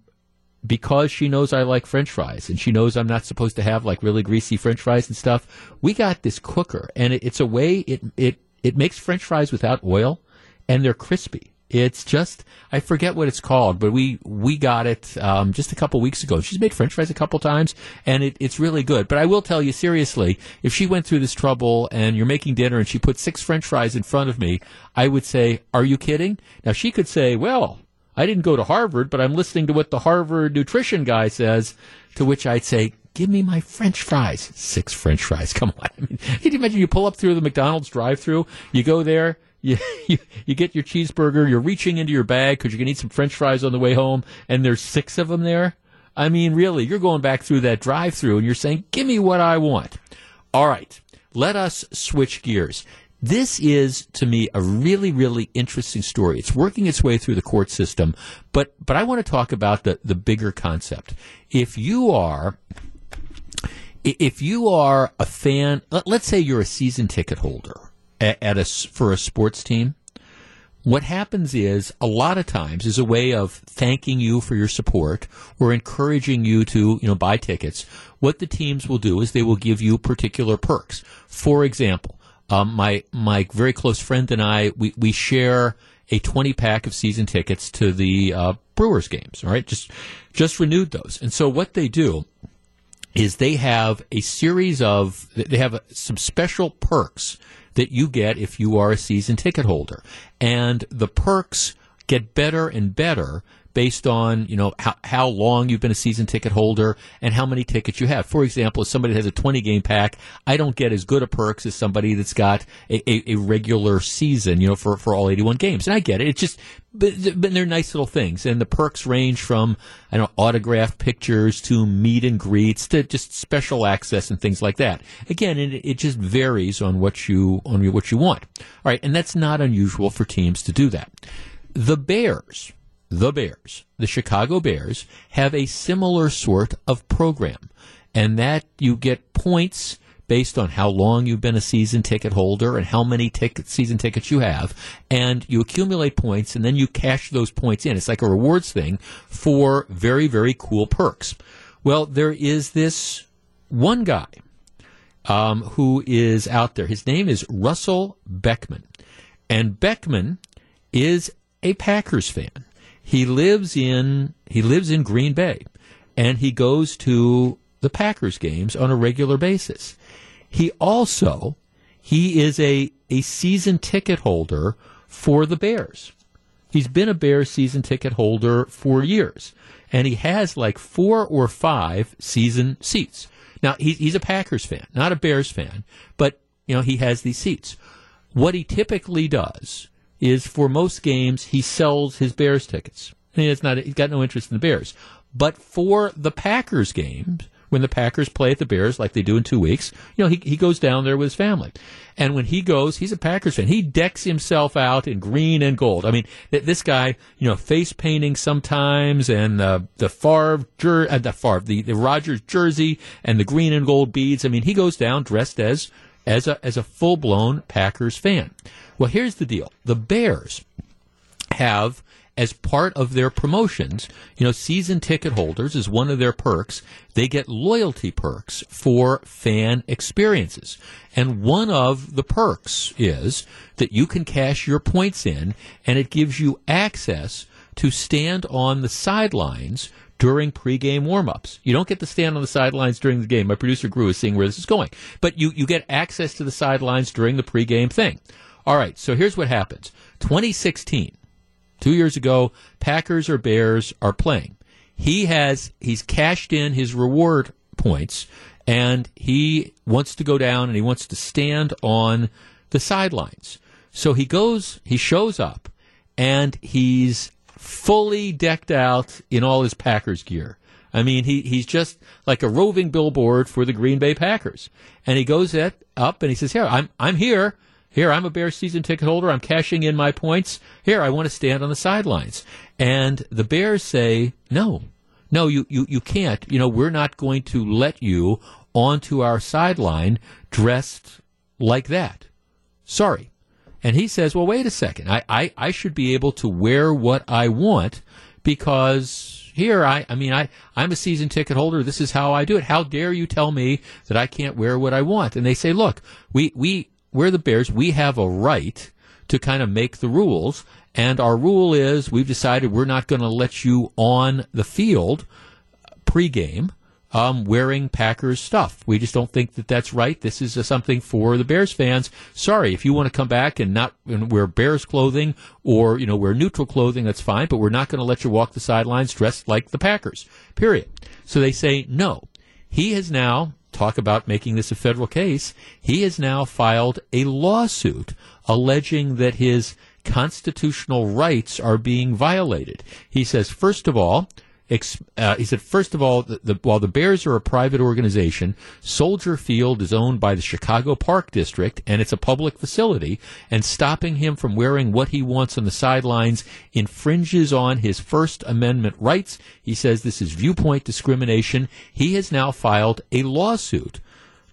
Speaker 1: because she knows I like French fries and she knows I'm not supposed to have like really greasy French fries and stuff. We got this cooker and it, it's a way it it it makes French fries without oil and they're crispy. It's just I forget what it's called, but we we got it um, just a couple weeks ago. She's made French fries a couple times, and it, it's really good. But I will tell you seriously, if she went through this trouble and you're making dinner and she put six French fries in front of me, I would say, "Are you kidding?" Now she could say, "Well, I didn't go to Harvard, but I'm listening to what the Harvard nutrition guy says." To which I'd say, give me my French fries. Six French fries. Come on. I mean, can you imagine you pull up through the McDonald's drive-through, you go there, you, you, you get your cheeseburger, you're reaching into your bag because you're going to eat some French fries on the way home, and there's six of them there. I mean, really, you're going back through that drive-through and you're saying, give me what I want. All right. Let us switch gears. This is, to me, a really, really interesting story. It's working its way through the court system, but, but I want to talk about the, the bigger concept. If you are, if you are a fan, let, us say you're a season ticket holder at, at a, for a sports team, what happens is a lot of times is a way of thanking you for your support or encouraging you to you know buy tickets. What the teams will do is they will give you particular perks. For example um, my my very close friend and I we, we share a 20 pack of season tickets to the uh, Brewers games all right? Just just renewed those. And so what they do is they have a series of they have some special perks that you get if you are a season ticket holder. And the perks get better and better based on you know how, how long you've been a season ticket holder and how many tickets you have. For example, if somebody has a 20 game pack, I don't get as good a perks as somebody that's got a, a, a regular season, you know, for, for all 81 games. And I get it. It's just, but, but they're nice little things. And the perks range from, I don't know, autographed pictures to meet and greets to just special access and things like that. Again, it, it just varies on what you, on what you want. All right. And that's not unusual for teams to do that. The Bears, the Bears, the Chicago Bears, have a similar sort of program, and that you get points based on how long you've been a season ticket holder and how many ticket, season tickets you have, and you accumulate points, and then you cash those points in. It's like a rewards thing for very, very cool perks. Well, there is this one guy um, who is out there. His name is Russell Beckman, and Beckman is a Packers fan. He lives in he lives in Green Bay, and he goes to the Packers games on a regular basis. He also he is a a season ticket holder for the Bears. He's been a Bears season ticket holder for years, and he has like four or five season seats. Now he, he's a Packers fan, not a Bears fan, but you know he has these seats. What he typically does is for most games he sells his Bears tickets. He's not he's got no interest in the Bears. But for the Packers games, when the Packers play at the Bears like they do in two weeks, you know, he, he goes down there with his family. And when he goes, he's a Packers fan. He decks himself out in green and gold. I mean, this guy, you know, face painting sometimes and uh, the Favre, jer- uh, the Favre, the, the Rodgers jersey and the green and gold beads. I mean, he goes down dressed as, as a, as a full blown Packers fan. Well, here's the deal. The Bears have as part of their promotions, you know, season ticket holders is one of their perks. They get loyalty perks for fan experiences. And one of the perks is that you can cash your points in and it gives you access to stand on the sidelines during pregame warmups. You don't get to stand on the sidelines during the game. My producer Gru is seeing where this is going. But you, you get access to the sidelines during the pregame thing. All right, so here's what happens. 2016, two years ago, Packers or Bears are playing. He has he's cashed in his reward points, and he wants to go down and he wants to stand on the sidelines. So he goes, he shows up, and he's fully decked out in all his Packers gear. I mean, he, he's just like a roving billboard for the Green Bay Packers. And he goes up and he says, "Here, I'm I'm here." Here, I'm a Bears season ticket holder. I'm cashing in my points. Here, I want to stand on the sidelines. And the Bears say, no, no, you, you, you can't. You know, we're not going to let you onto our sideline dressed like that. Sorry. And he says, well, wait a second. I, I, I should be able to wear what I want because here I, I mean, I, I'm a season ticket holder. This is how I do it. How dare you tell me that I can't wear what I want? And they say, look, we, we, we're the Bears. We have a right to kind of make the rules. And our rule is we've decided we're not going to let you on the field pregame um, wearing Packers stuff. We just don't think that that's right. This is uh, something for the Bears fans. Sorry, if you want to come back and not and wear Bears clothing or you know wear neutral clothing, that's fine. But we're not going to let you walk the sidelines dressed like the Packers. Period. So they say no. He has now talk about making this a federal case. He has now filed a lawsuit alleging that his constitutional rights are being violated. He says, first of all, uh, he said, first of all, the, the, while the Bears are a private organization, Soldier Field is owned by the Chicago Park District, and it's a public facility, and stopping him from wearing what he wants on the sidelines infringes on his First Amendment rights. He says this is viewpoint discrimination. He has now filed a lawsuit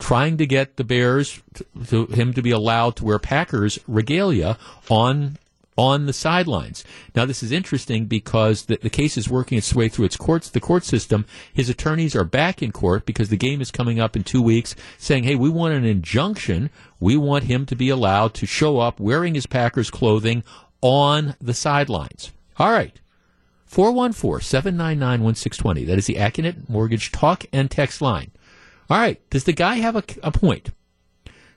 Speaker 1: trying to get the Bears to, to him to be allowed to wear Packers regalia on on the sidelines. Now, this is interesting because the, the case is working its way through its courts, the court system. His attorneys are back in court because the game is coming up in two weeks, saying, "Hey, we want an injunction. We want him to be allowed to show up wearing his Packers clothing on the sidelines." All right. 414-799-1620. That is the Accunet Mortgage talk and text line. All right. Does the guy have a, a point?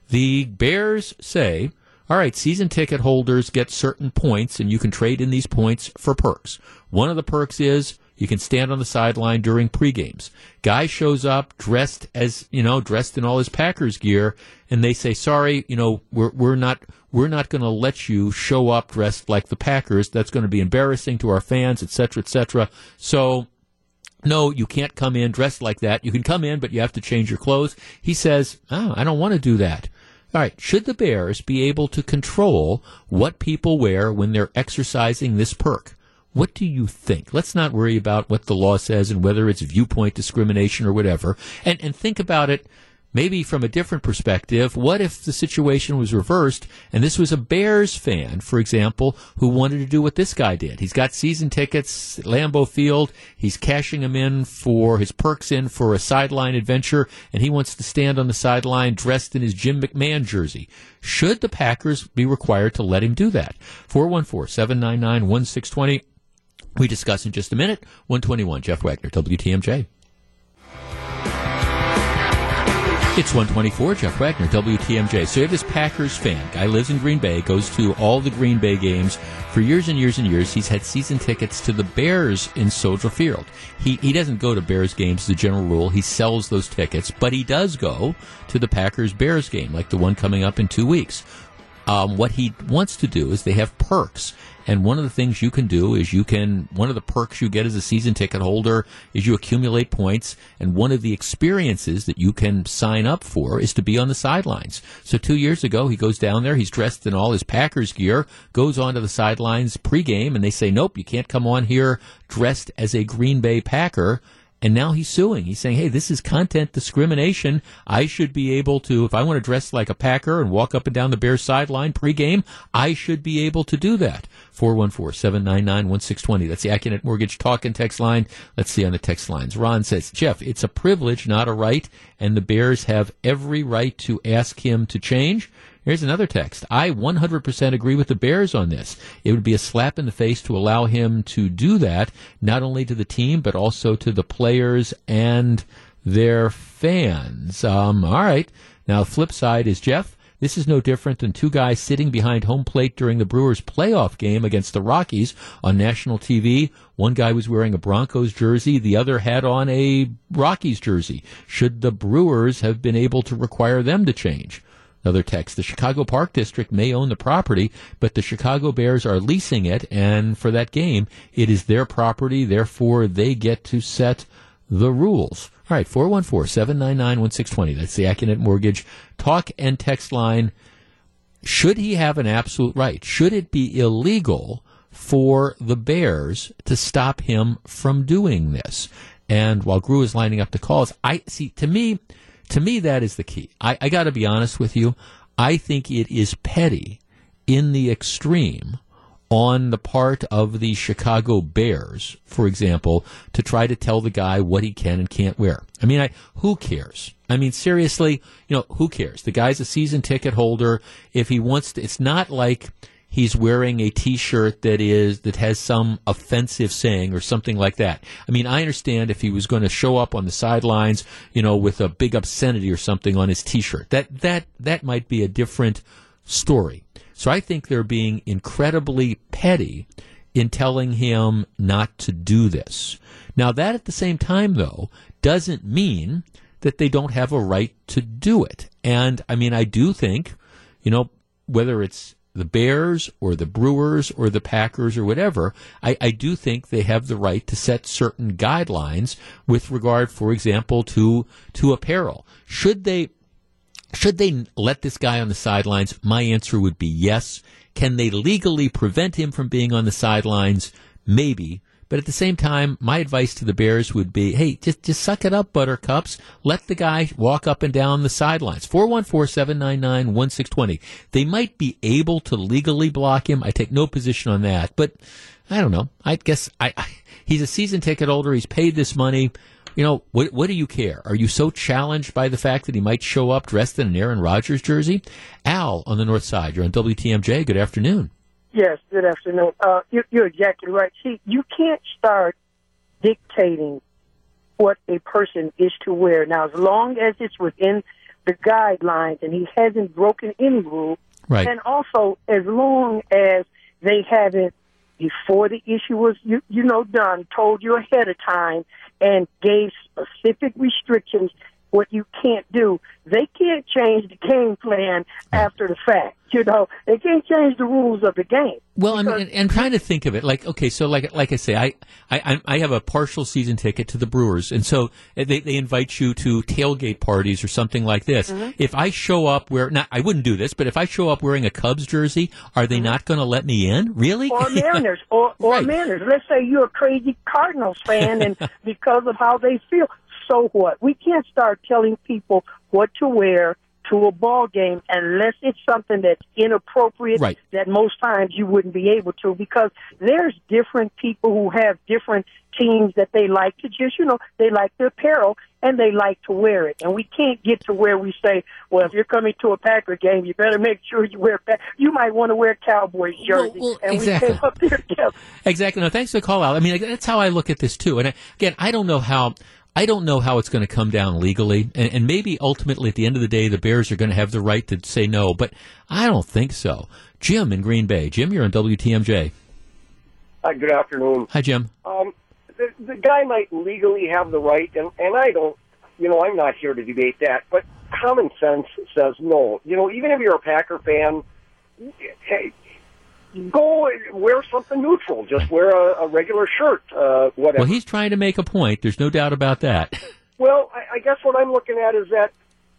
Speaker 1: The Bears say all right, season ticket holders get certain points, and you can trade in these points for perks. One of the perks is you can stand on the sideline during pregames. Guy shows up dressed as you know, dressed in all his Packers gear, and they say, "Sorry, you know, we're we're not we're not going to let you show up dressed like the Packers. That's going to be embarrassing to our fans, etc., etc." So no, you can't come in dressed like that. You can come in, but you have to change your clothes. He says, oh, I don't want to do that. All right. Should the Bears be able to control what people wear when they're exercising this perk? What do you think? Let's not worry about what the law says and whether it's viewpoint discrimination or whatever. And, and think about it maybe from a different perspective, what if the situation was reversed and this was a Bears fan, for example, who wanted to do what this guy did? He's got season tickets Lambeau Field. He's cashing them in for his perks in for a sideline adventure, and he wants to stand on the sideline dressed in his Jim McMahon jersey. Should the Packers be required to let him do that? 414 799 1620. We discuss in just a minute. 121, Jeff Wagner, WTMJ. It's 124, Jeff Wagner, WTMJ. So you have this Packers fan. Guy lives in Green Bay, goes to all the Green Bay games for years and years and years. He's had season tickets to the Bears in Soldier Field. He, he doesn't go to Bears games as a general rule. He sells those tickets, but he does go to the Packers Bears game, like the one coming up in two weeks. Um, what he wants to do is they have perks. And one of the things you can do is you can, one of the perks you get as a season ticket holder is you accumulate points. And one of the experiences that you can sign up for is to be on the sidelines. So two years ago, he goes down there, he's dressed in all his Packers gear, goes onto the sidelines pregame, and they say, nope, you can't come on here dressed as a Green Bay Packer and now he's suing. He's saying, hey, this is content discrimination. I should be able to, if I want to dress like a Packer and walk up and down the Bears sideline pregame, I should be able to do that. 414-799-1620. That's the Accunet Mortgage talk and text line. Let's see on the text lines. Ron says, Jeff, it's a privilege, not a right, and the Bears have every right to ask him to change. Here's another text. I 100% agree with the Bears on this. It would be a slap in the face to allow him to do that, not only to the team, but also to the players and their fans. Um, all right. Now, flip side is Jeff. This is no different than two guys sitting behind home plate during the Brewers playoff game against the Rockies on national TV. One guy was wearing a Broncos jersey, the other had on a Rockies jersey. Should the Brewers have been able to require them to change? Another text. The Chicago Park District may own the property, but the Chicago Bears are leasing it, and for that game, it is their property, therefore they get to set the rules. All right, 414 799 1620. That's the Accunet Mortgage talk and text line. should he have an absolute right? Should it be illegal for the Bears to stop him from doing this? And while Gru is lining up the calls, I see to me, to me that is the key. I, I got to be honest with you. I think it is petty in the extreme on the part of the Chicago Bears, for example, to try to tell the guy what he can and can't wear. I mean, I, who cares? I mean, seriously, you know, who cares? The guy's a season ticket holder. If he wants to, it's not like he's wearing a t-shirt that is that has some offensive saying or something like that. I mean, I understand if he was going to show up on the sidelines, you know, with a big obscenity or something on his t-shirt. That that that might be a different story. So I think they're being incredibly petty in telling him not to do this. Now, that at the same time, though, doesn't mean that they don't have a right to do it. And I mean, I do think, you know, whether it's the Bears or the Brewers or the Packers or whatever, I, I, do think they have the right to set certain guidelines with regard, for example, to to apparel. Should they should they let this guy on the sidelines? My answer would be yes. Can they legally prevent him from being on the sidelines? Maybe. But at the same time, my advice to the Bears would be, hey, just, just suck it up, Buttercups. Let the guy walk up and down the sidelines. 414-799-1620. They might be able to legally block him. I take no position on that. But I don't know. I guess I, I he's a season ticket holder. He's paid this money you know, what, what do you care? Are you so challenged by the fact that he might show up dressed in an Aaron Rodgers jersey? Al on the north side, you're on WTMJ. Good afternoon.
Speaker 9: Yes, good afternoon. Uh, you're, you're exactly right. See, you can't start dictating what a person is to wear. Now, as long as it's within the guidelines and he hasn't broken any rule,
Speaker 1: right.
Speaker 9: and also as long as they haven't, before the issue was you, you know done, told you ahead of time and gave specific restrictions what you can't do. They can't change the game plan after the fact. You know, they can't change the rules of the game.
Speaker 1: Well, I'm, and, and trying to think of it like okay, so like like I say, I, I I have a partial season ticket to the Brewers, and so they they invite you to tailgate parties or something like this. Mm-hmm. If I show up where not, I wouldn't do this, but if I show up wearing a Cubs jersey, are they mm-hmm. not going to let me in? Really?
Speaker 9: Or Mariners, or or right. Mariners. Let's say you're a crazy Cardinals fan, and because of how they feel, so what? We can't start telling people what to wear to a ball game unless it's something that's inappropriate
Speaker 1: right.
Speaker 9: that most times you wouldn't be able to because there's different people who have different teams that they like to just you know they like the apparel and they like to wear it and we can't get to where we say well if you're coming to a packer game you better make sure you wear you might want to wear cowboys jersey
Speaker 1: well, well,
Speaker 9: and
Speaker 1: exactly.
Speaker 9: we came up there together.
Speaker 1: exactly no thanks for the call out i mean that's how i look at this too and uh, again i don't know how I don't know how it's going to come down legally, and, and, maybe ultimately at the end of the day, the Bears are going to have the right to say no, but I don't think so. Jim in Green Bay. Jim, you're on WTMJ.
Speaker 10: Hi, good afternoon.
Speaker 1: Hi, Jim.
Speaker 10: Um, the, the guy might legally have the right, and, and I don't, you know, I'm not here to debate that, but common sense says no. You know, even if you're a Packer fan, hey, go wear something neutral. Just wear a, a regular shirt, uh, whatever.
Speaker 1: Well, he's trying to make a point. There's no doubt about that.
Speaker 10: well, I, I guess what I'm looking at is that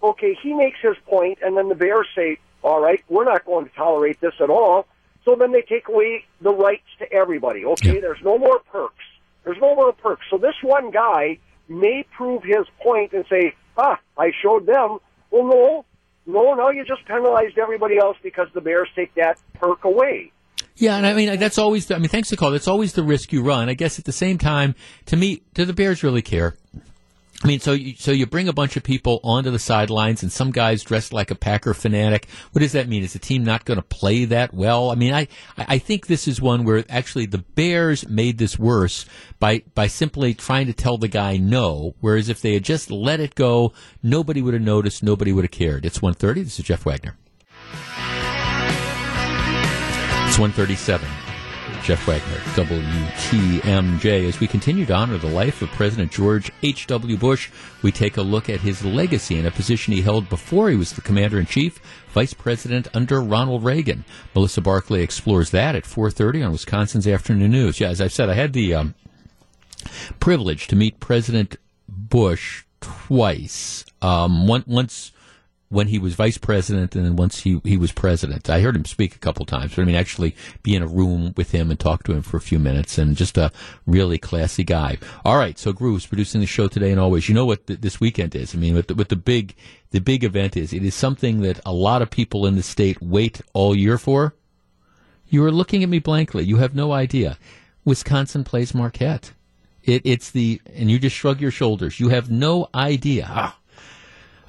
Speaker 10: okay, he makes his point, and then the Bears say, "All right, we're not going to tolerate this at all." So then they take away the rights to everybody. Okay, yeah. there's no more perks. There's no more perks. So this one guy may prove his point and say, "Ah, I showed them." Well, no, no, now you just penalized everybody else because the Bears take that perk away.
Speaker 1: Yeah, and I mean that's always. The, I mean, thanks to call. That's always the risk you run. I guess at the same time, to me, do the Bears really care? I mean, so you, so you bring a bunch of people onto the sidelines, and some guys dressed like a Packer fanatic. What does that mean? Is the team not going to play that well? I mean, I I think this is one where actually the Bears made this worse by by simply trying to tell the guy no. Whereas if they had just let it go, nobody would have noticed, nobody would have cared. It's one thirty. This is Jeff Wagner. It's 137. Jeff Wagner, WTMJ. As we continue to honor the life of President George H.W. Bush, we take a look at his legacy in a position he held before he was the commander in chief, vice president under Ronald Reagan. Melissa Barclay explores that at 4:30 on Wisconsin's Afternoon News. Yeah, as I said, I had the um, privilege to meet President Bush twice. Um, one, once when he was vice president and then once he, he was president. I heard him speak a couple times, but I mean, actually be in a room with him and talk to him for a few minutes and just a really classy guy. All right. So Groove's producing the show today and always. You know what th- this weekend is? I mean, what the, the big, the big event is. It is something that a lot of people in the state wait all year for. You are looking at me blankly. You have no idea. Wisconsin plays Marquette. It, it's the, and you just shrug your shoulders. You have no idea. Ah,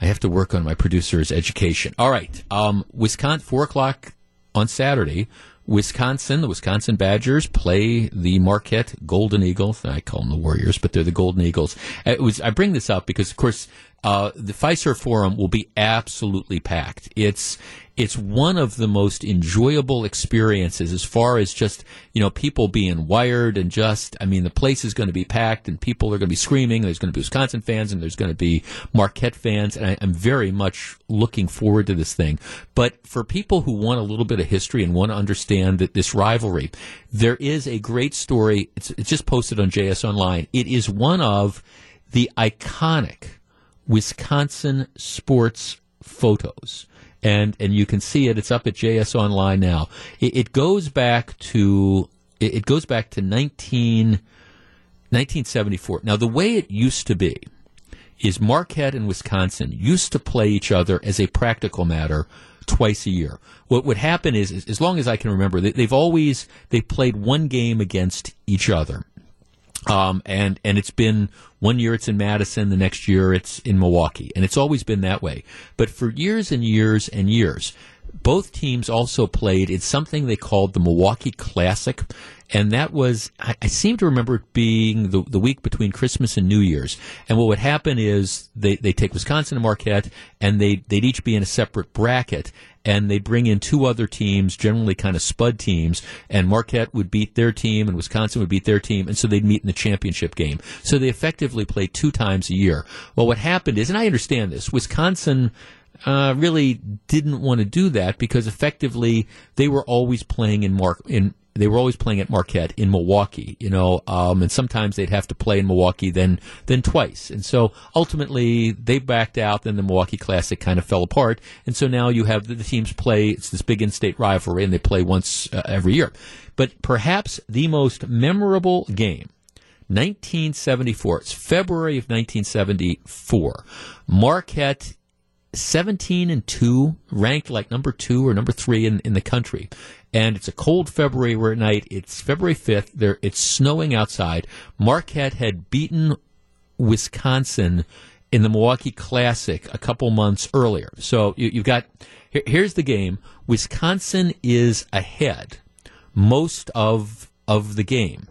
Speaker 1: I have to work on my producer's education. All right. Um, Wisconsin, four o'clock on Saturday. Wisconsin, the Wisconsin Badgers play the Marquette Golden Eagles. I call them the Warriors, but they're the Golden Eagles. It was, I bring this up because, of course, uh, the Fiserv Forum will be absolutely packed. It's it's one of the most enjoyable experiences as far as just you know people being wired and just I mean the place is going to be packed and people are going to be screaming. There's going to be Wisconsin fans and there's going to be Marquette fans, and I, am very much looking forward to this thing. But for people who want a little bit of history and want to understand that this rivalry, there is a great story. It's, it's just posted on JS Online. It is one of the iconic Wisconsin sports photos. And, and you can see it. It's up at JS Online now. It, it goes back to, it, it goes back to 19, 1974. Now, the way it used to be is Marquette and Wisconsin used to play each other as a practical matter twice a year. What would happen is, as long as I can remember, they, have always they played one game against each other. Um, and and it's been one year it's in Madison, the next year it's in Milwaukee, and it's always been that way. But for years and years and years, both teams also played in something they called the Milwaukee Classic, and that was I, I, seem to remember it being the the week between Christmas and New Year's. And what would happen is they they take Wisconsin and Marquette, and they they'd each be in a separate bracket, and they'd bring in two other teams, generally kind of spud teams, and Marquette would beat their team and Wisconsin would beat their team, and so they'd meet in the championship game. So they effectively play two times a year. Well, what happened is, and I understand this, Wisconsin uh, really didn't want to do that because effectively they were always playing in Mark in they were always playing at Marquette in Milwaukee, you know, um, and sometimes they'd have to play in Milwaukee then then twice, and so ultimately they backed out. Then the Milwaukee Classic kind of fell apart, and so now you have the, the teams play. It's this big in-state rivalry, and they play once uh, every year. But perhaps the most memorable game 1974. It's February of 1974. Marquette 17 and 2, ranked like number 2 or number 3 in, in the country and it's a cold February night. It's February 5th. There, it's snowing outside. Marquette had beaten Wisconsin in the Milwaukee Classic a couple months earlier. So you, have got here, here's the game. Wisconsin is ahead most of of the game.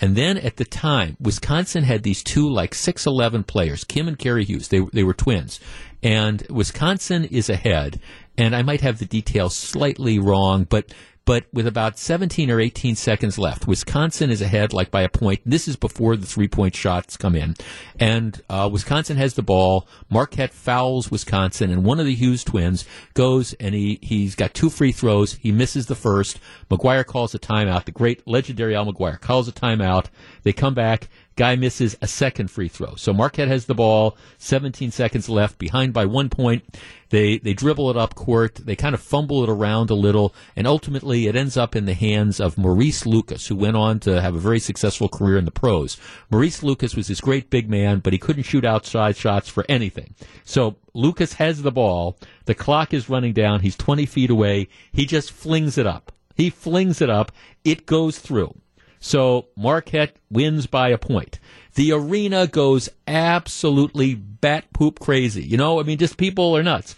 Speaker 1: And then at the time, Wisconsin had these two like 6'11 players, Kim and Kerry Hughes. They, they were twins. And Wisconsin is ahead. And I might have the details slightly wrong, but but with about 17 or 18 seconds left, Wisconsin is ahead like by a point. This is before the three point shots come in. And uh, Wisconsin has the ball. Marquette fouls Wisconsin, and one of the Hughes twins goes and he, he's got two free throws. He misses the first. McGuire calls a timeout. The great legendary Al McGuire calls a timeout. They come back. Guy misses a second free throw. So Marquette has the ball, 17 seconds left, behind by one point. They they dribble it up court. They kind of fumble it around a little, and ultimately it ends up in the hands of Maurice Lucas, who went on to have a very successful career in the pros. Maurice Lucas was this great big man, but he couldn't shoot outside shots for anything. So Lucas has the ball. The clock is running down. He's 20 feet away. He just flings it up. He flings it up. It goes through. So Marquette wins by a point. The arena goes absolutely bat poop crazy. You know, I mean, just people are nuts.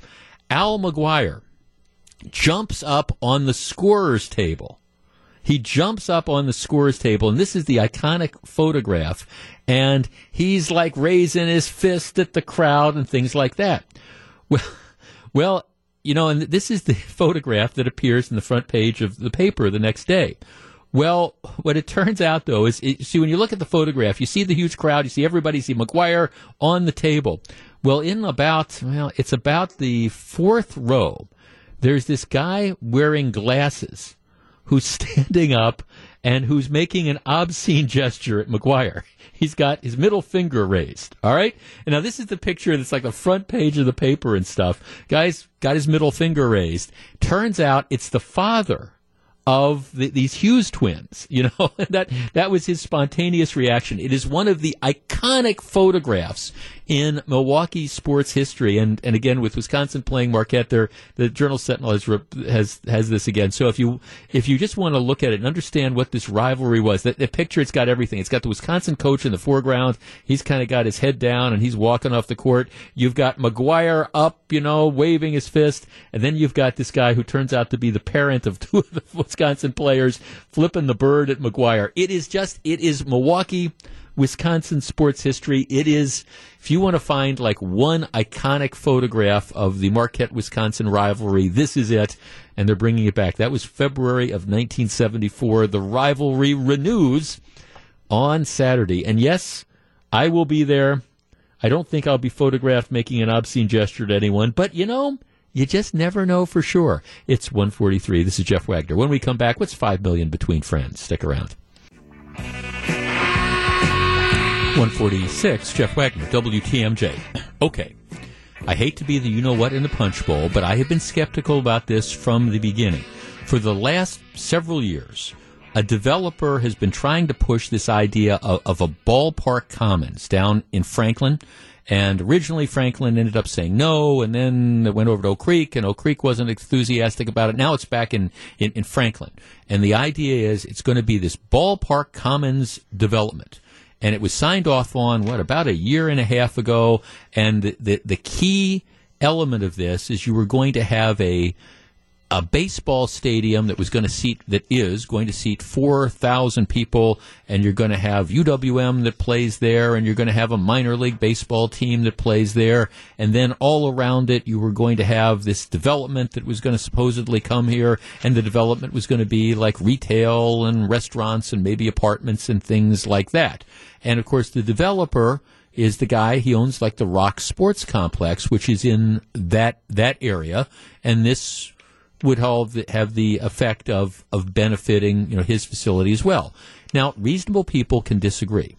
Speaker 1: Al McGuire jumps up on the scorer's table. He jumps up on the scorer's table, and this is the iconic photograph. And he's like raising his fist at the crowd and things like that. Well, well, you know, and this is the photograph that appears in the front page of the paper the next day. Well, what it turns out though is, it, see, when you look at the photograph, you see the huge crowd, you see everybody, you see McGuire on the table. Well, in about, well, it's about the fourth row. There's this guy wearing glasses who's standing up and who's making an obscene gesture at McGuire. He's got his middle finger raised. All right. And now this is the picture that's like the front page of the paper and stuff. Guys got his middle finger raised. Turns out it's the father of the, these Hughes twins. You know, that that was his spontaneous reaction. It is one of the iconic photographs in Milwaukee sports history. And, and again, with Wisconsin playing Marquette, there, the Journal Sentinel has, has, has this again. So if you, if you just want to look at it and understand what this rivalry was, that the picture, it's got everything. It's got the Wisconsin coach in the foreground. He's kind of got his head down and he's walking off the court. You've got McGuire up, you know, waving his fist. And then you've got this guy who turns out to be the parent of two of the players flipping the bird at McGuire. It is just, it is Milwaukee Wisconsin sports history. It is, if you want to find like one iconic photograph of the Marquette Wisconsin rivalry, this is it. And they're bringing it back. That was February of 1974. The rivalry renews on Saturday. And yes, I will be there. I don't think I'll be photographed making an obscene gesture to anyone, but you know, you just never know for sure. It's 143. This is Jeff Wagner. When we come back, what's 5 million between friends? Stick around. 146, Jeff Wagner, WTMJ. Okay. I hate to be the you know what in the punch bowl, but I have been skeptical about this from the beginning. For the last several years, a developer has been trying to push this idea of, of, a ballpark commons down in Franklin. And originally Franklin ended up saying no, and then it went over to Oak Creek, and Oak Creek wasn't enthusiastic about it. Now it's back in, in, in Franklin. And the idea is it's going to be this ballpark commons development and it was signed off on what about a year and a half ago. And the the, the key element of this is you were going to have a a baseball stadium that was going to seat that is going to seat 4,000 people and you're going to have UWM that plays there and you're going to have a minor league baseball team that plays there and then all around it you were going to have this development that was going to supposedly come here and the development was going to be like retail and restaurants and maybe apartments and things like that. And of course, the developer is the guy he owns like the Rock Sports Complex, which is in that that area, and this would have the, have the effect of of benefiting you know his facility as well. Now, reasonable people can disagree.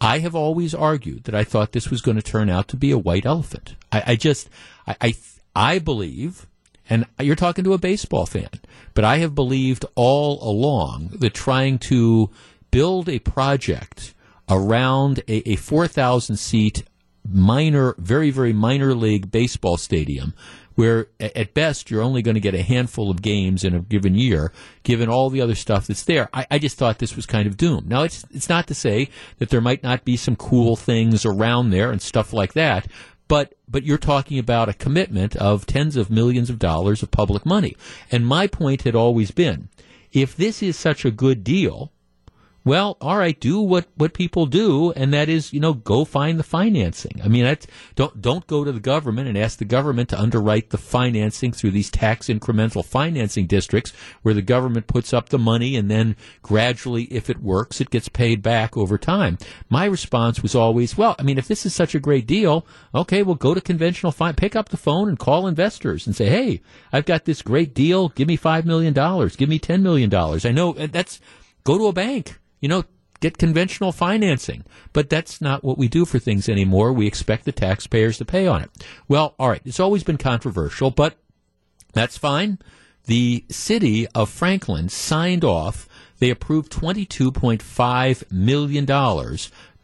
Speaker 1: I have always argued that I thought this was going to turn out to be a white elephant. I, I just I, I I believe and you're talking to a baseball fan, but I have believed all along that trying to build a project around a, a 4,000 seat minor, very, very minor league baseball stadium where at best you're only going to get a handful of games in a given year, given all the other stuff that's there. I, I, just thought this was kind of doomed. Now it's it's not to say that there might not be some cool things around there and stuff like that, but but you're talking about a commitment of tens of millions of dollars of public money. And my point had always been, if this is such a good deal, well, all right, do what, what people do, and that is, you know, go find the financing. I mean, that's, don't don't go to the government and ask the government to underwrite the financing through these tax incremental financing districts, where the government puts up the money and then gradually, if it works, it gets paid back over time. My response was always, well, I mean, if this is such a great deal, okay, well, go to conventional fine, pick up the phone and call investors and say, hey, I've got this great deal. Give me five million dollars. Give me ten million dollars. I know that's go to a bank you know, get conventional financing. But that's not what we do for things anymore. We expect the taxpayers to pay on it. Well, all right, it's always been controversial, but that's fine. The city of Franklin signed off. They approved $22.5 million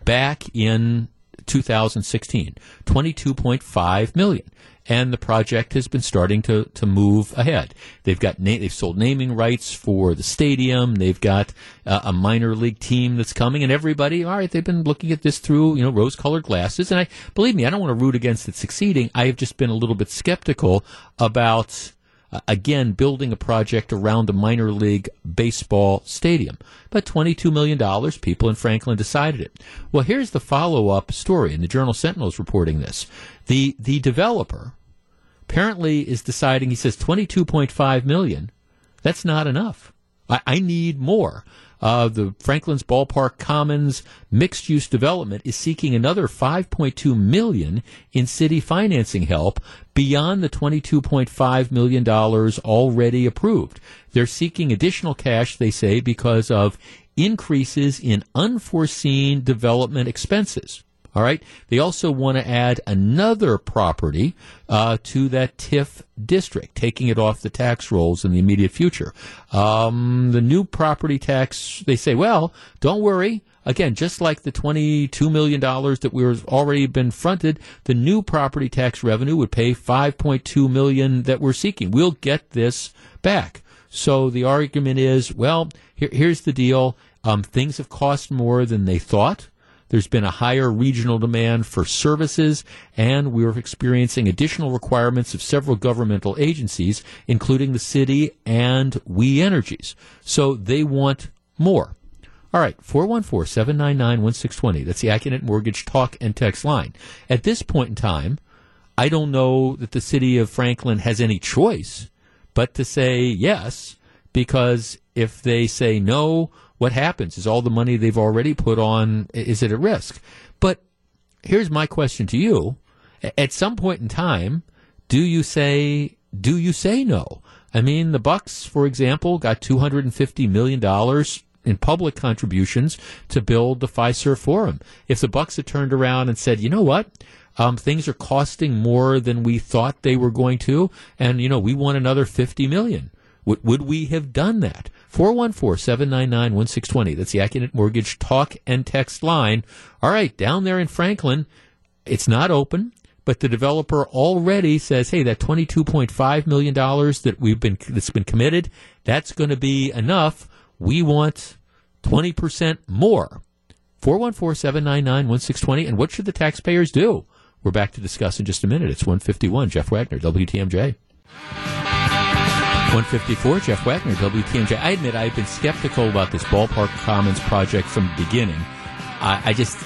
Speaker 1: back in 2016. 22.5 million and the project has been starting to, to move ahead. They've got na- they've sold naming rights for the stadium. They've got uh, a minor league team that's coming, and everybody, all right, they've been looking at this through you know rose colored glasses. And I believe me, I don't want to root against it succeeding. I have just been a little bit skeptical about. Uh, again, building a project around a minor league baseball stadium. But $22 million, people in Franklin decided it. Well, here's the follow up story, and the Journal Sentinel is reporting this. The, the developer apparently is deciding he says 22.5 million that's not enough I, I need more Uh, the Franklin's Ballpark Commons mixed use development is seeking another 5.2 million in city financing help beyond the 22.5 million dollars already approved. They're seeking additional cash, they say, because of increases in unforeseen development expenses. All right. They also want to add another property uh, to that TIF district, taking it off the tax rolls in the immediate future. Um, the new property tax, they say, well, don't worry. Again, just like the $22 million that we have already been fronted, the new property tax revenue would pay 5.2 million that we're seeking. We'll get this back. So the argument is, well, here, here's the deal. Um, things have cost more than they thought. There's been a higher regional demand for services, and we're experiencing additional requirements of several governmental agencies, including the city and We Energies. So they want more. All right, 414 799 1620. That's the Accunet Mortgage talk and text line. At this point in time, I don't know that the city of Franklin has any choice but to say yes, because if they say no, what happens? Is all the money they've already put on, is it at risk? But here's my question to you. At some point in time, do you say, do you say no? I mean, the Bucks, for example, got $250 million in public contributions to build the Fiserv Forum. If the Bucks had turned around and said, you know what? Um, things are costing more than we thought they were going to, and you know we want another fifty million. Would, would we have done that? 414-799-1620. That's the Accunet Mortgage talk and text line. All right, down there in Franklin, it's not open, but the developer already says, "Hey, that $22.5 million that we've been that's been committed, that's going to be enough. We want 20% more." 414-799-1620. And what should the taxpayers do? We're back to discuss in just a minute. It's 151. Jeff Wagner, WTMJ. 154, Jeff Wagner, WTMJ. I admit I've been skeptical about this ballpark commons project from the beginning. I, I just,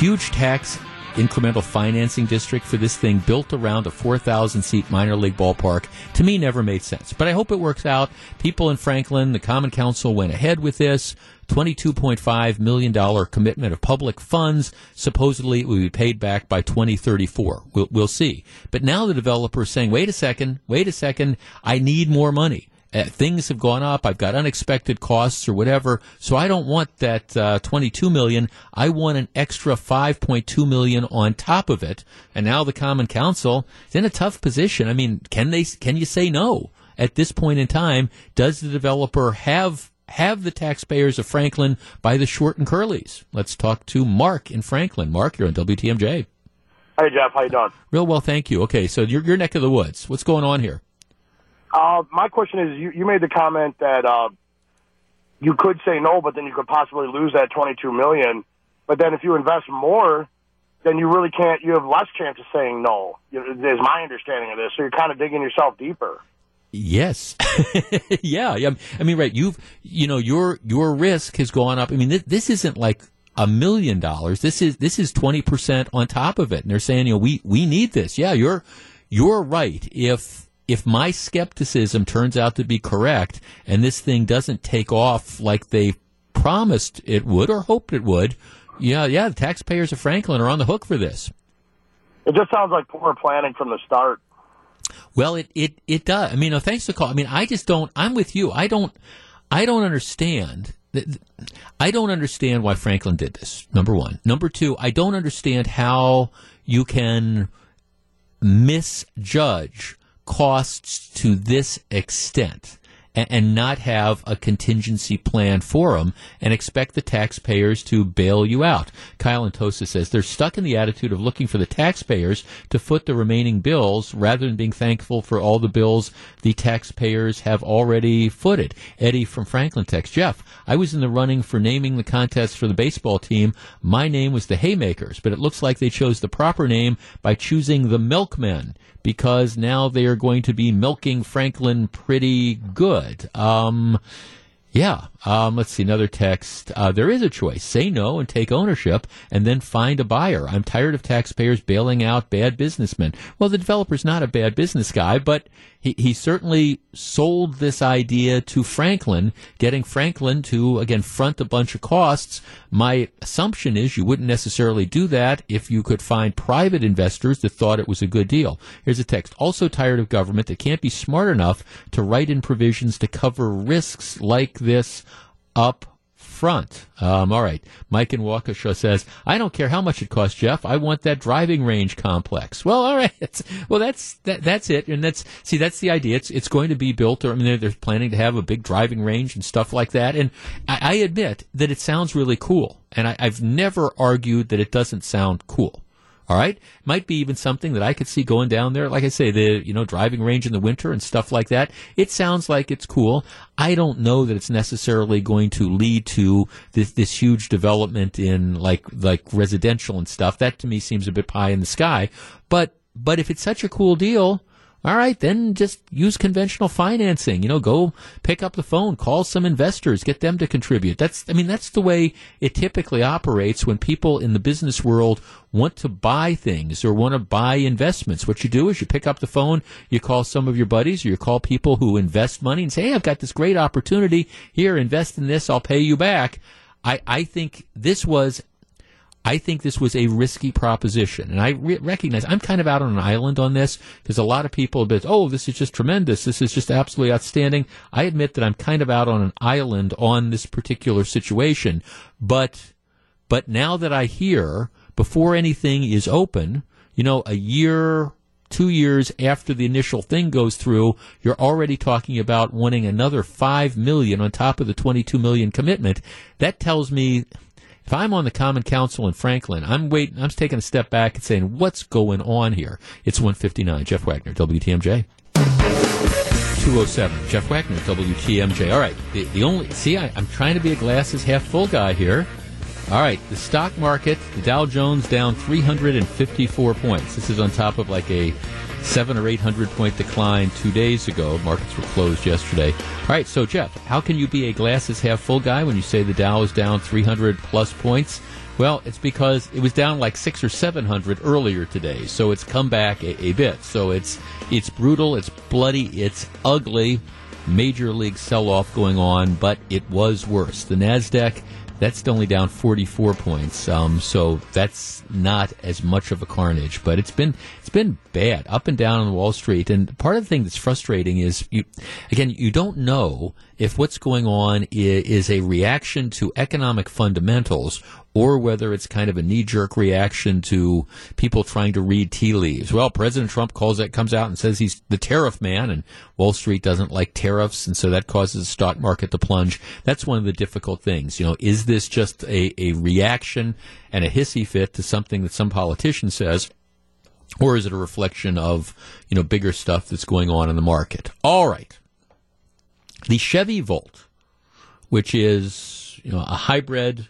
Speaker 1: huge tax incremental financing district for this thing built around a 4,000 seat minor league ballpark to me never made sense. But I hope it works out. People in Franklin, the Common Council went ahead with this. $22.5 million commitment of public funds. Supposedly it will be paid back by 2034. We'll, we'll see. But now the developer is saying, wait a second, wait a second, I need more money. Uh, things have gone up. I've got unexpected costs or whatever. So I don't want that uh, 22 million. I want an extra 5.2 million on top of it. And now the Common Council is in a tough position. I mean, can they? Can you say no at this point in time? Does the developer have have the taxpayers of Franklin by the short and curlies? Let's talk to Mark in Franklin. Mark, you're on WTMJ.
Speaker 11: Hey Jeff, how you doing?
Speaker 1: Real well, thank you. Okay, so your your neck of the woods. What's going on here?
Speaker 11: Uh, my question is, you, you made the comment that uh, you could say no, but then you could possibly lose that 22 million. But then if you invest more, then you really can't. You have less chance of saying no. Is my understanding of this. So you're kind of digging yourself deeper.
Speaker 1: Yes, yeah. I mean, right? You've, you know, your your risk has gone up. I mean, this, this isn't like a million dollars. This is this is twenty percent on top of it, and they're saying, you know, we we need this. Yeah, you're you're right. If if my skepticism turns out to be correct and this thing doesn't take off like they promised it would or hoped it would, yeah, yeah, the taxpayers of Franklin are on the hook for this.
Speaker 11: It just sounds like poor planning from the start.
Speaker 1: Well, it, it, it does. I mean, no, thanks for call. I mean, I just don't, I'm with you. I don't, I don't understand. I don't understand why Franklin did this. Number one. Number two, I don't understand how you can misjudge costs to this extent and, and not have a contingency plan for them and expect the taxpayers to bail you out. Kyle and Tosa says they're stuck in the attitude of looking for the taxpayers to foot the remaining bills rather than being thankful for all the bills the taxpayers have already footed. Eddie from Franklin text, Jeff, I was in the running for naming the contest for the baseball team. My name was the Haymakers, but it looks like they chose the proper name by choosing the Milkmen because now they are going to be milking Franklin pretty good. Um, yeah, Um, let's see another text. Uh, there is a choice: say no and take ownership, and then find a buyer. I'm tired of taxpayers bailing out bad businessmen. Well, the developer's not a bad business guy, but he, he certainly sold this idea to Franklin, getting Franklin to again front a bunch of costs. My assumption is you wouldn't necessarily do that if you could find private investors that thought it was a good deal. Here's a text. Also tired of government that can't be smart enough to write in provisions to cover risks like this up front. Um, all right. Mike in Waukesha says, I don't care how much it costs, Jeff. I want that driving range complex. Well, all right. well, that's, that, that's it. And that's, see, that's the idea. It's, it's going to be built, or I mean, they're, they're planning to have a big driving range and stuff like that. And I, I admit that it sounds really cool. And I, I've never argued that it doesn't sound cool. All right, might be even something that I could see going down there. Like I say, the you know driving range in the winter and stuff like that. It sounds like it's cool. I don't know that it's necessarily going to lead to this this huge development in like like residential and stuff. That to me seems a bit pie in the sky. But but if it's such a cool deal, all right, then just use conventional financing. You know, go pick up the phone, call some investors, get them to contribute. That's, I mean, that's the way it typically operates when people in the business world want to buy things or want to buy investments. What you do is you pick up the phone, you call some of your buddies or you call people who invest money and say, Hey, I've got this great opportunity here. Invest in this. I'll pay you back. I, I think this was I think this was a risky proposition. And I re- recognize I'm kind of out on an island on this because a lot of people have been, oh, this is just tremendous. This is just absolutely outstanding. I admit that I'm kind of out on an island on this particular situation. But, but now that I hear before anything is open, you know, a year, two years after the initial thing goes through, you're already talking about wanting another five million on top of the 22 million commitment. That tells me if I'm on the Common Council in Franklin, I'm waiting. I'm taking a step back and saying, "What's going on here?" It's 159. Jeff Wagner, WTMJ. 207. Jeff Wagner, WTMJ. All right. The, the only see, I, I'm trying to be a glasses half full guy here. All right, the stock market, the Dow Jones down 354 points. This is on top of like a seven or eight hundred point decline two days ago. Markets were closed yesterday. All right, so Jeff, how can you be a glasses half full guy when you say the Dow is down 300 plus points? Well, it's because it was down like six or seven hundred earlier today, so it's come back a, a bit. So it's it's brutal, it's bloody, it's ugly. Major league sell off going on, but it was worse. The Nasdaq that's only down 44 points. Um, so that's not as much of a carnage, but it's been it's been bad up and down on Wall Street. And part of the thing that's frustrating is you again you don't know if what's going on is, is a reaction to economic fundamentals or whether it's kind of a knee jerk reaction to people trying to read tea leaves. Well, President Trump calls it, comes out and says he's the tariff man, and Wall Street doesn't like tariffs, and so that causes the stock market to plunge. That's one of the difficult things. You know, is this just a, a reaction and a hissy fit to something that some politician says? Or is it a reflection of, you know, bigger stuff that's going on in the market? All right. The Chevy Volt, which is, you know, a hybrid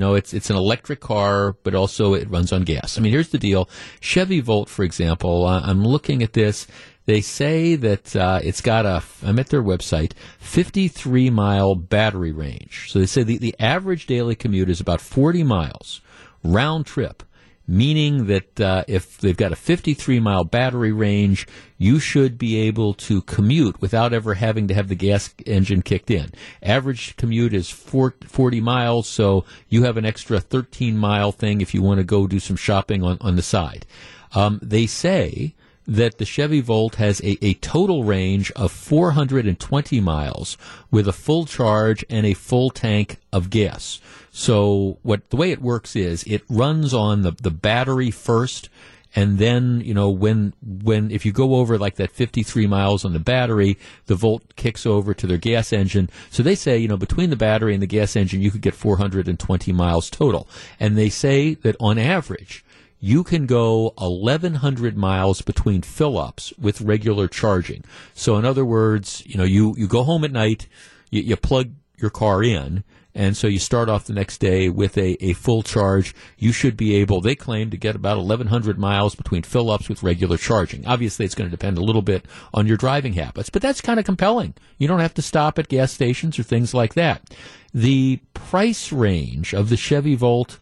Speaker 1: you know, it's it's an electric car, but also it runs on gas. I mean, here's the deal: Chevy Volt, for example. Uh, I'm looking at this. They say that uh, it's got a. I'm at their website, 53 mile battery range. So they say the, the average daily commute is about 40 miles round trip meaning that uh, if they've got a 53 mile battery range, you should be able to commute without ever having to have the gas engine kicked in. Average commute is 40 miles, so you have an extra 13 mile thing if you want to go do some shopping on, on the side. Um, they say that the Chevy Volt has a, a total range of 420 miles with a full charge and a full tank of gas. So what the way it works is it runs on the, the battery first and then you know when when if you go over like that 53 miles on the battery the volt kicks over to their gas engine. So they say you know between the battery and the gas engine you could get 420 miles total. And they say that on average you can go 1100 miles between fill ups with regular charging. So in other words you know you you go home at night you, you plug your car in And so you start off the next day with a, a full charge. You should be able, they claim, to get about 1,100 miles between fill ups with regular charging. Obviously, it's going to depend a little bit on your driving habits, but that's kind of compelling. You don't have to stop at gas stations or things like that. The price range of the Chevy Volt,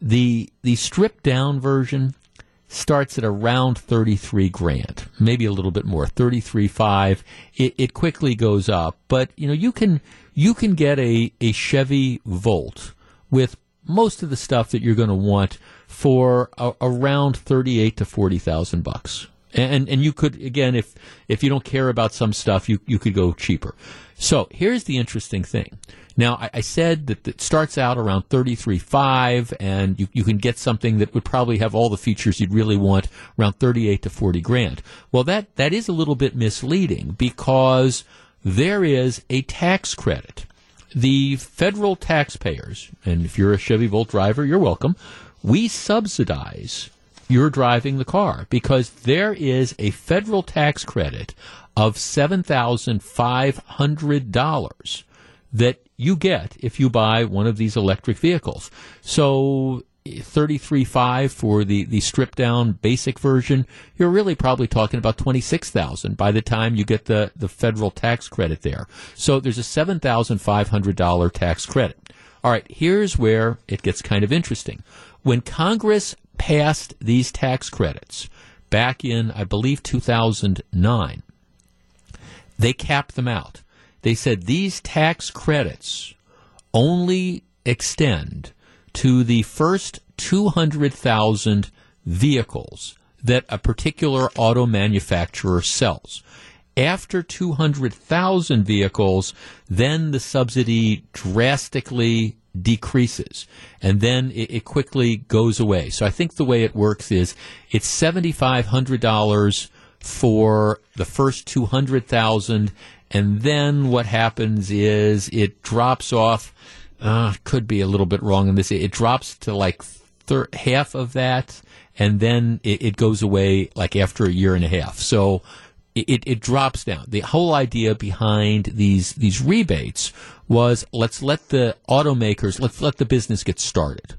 Speaker 1: the, the stripped down version, starts at around 33 grand, maybe a little bit more, 33.5. It, it quickly goes up, but you know, you can, you can get a, a Chevy Volt with most of the stuff that you're going to want for a, around 38 to 40,000 bucks. And, and you could, again, if, if you don't care about some stuff, you, you could go cheaper. So here's the interesting thing. Now, I, I said that it starts out around 33.5 and you, you can get something that would probably have all the features you'd really want around 38 to 40 grand. Well, that, that is a little bit misleading because there is a tax credit. The federal taxpayers, and if you're a Chevy Volt driver, you're welcome, we subsidize your driving the car because there is a federal tax credit of $7,500 that you get if you buy one of these electric vehicles. So 33.5 for the, the stripped down basic version, you're really probably talking about 26,000 by the time you get the, the federal tax credit there. So there's a $7,500 tax credit. All right, here's where it gets kind of interesting. When Congress passed these tax credits back in, I believe, 2009, they capped them out. They said these tax credits only extend to the first 200,000 vehicles that a particular auto manufacturer sells. After 200,000 vehicles, then the subsidy drastically decreases and then it, it, quickly goes away. So I think the way it works is it's $7,500 for the first 200,000 and then what happens is it drops off uh, could be a little bit wrong in this. It, drops to like thir- half of that, and then it, it, goes away like after a year and a half. So it, it drops down. The whole idea behind these these rebates was let's let the automakers let's let the business get started,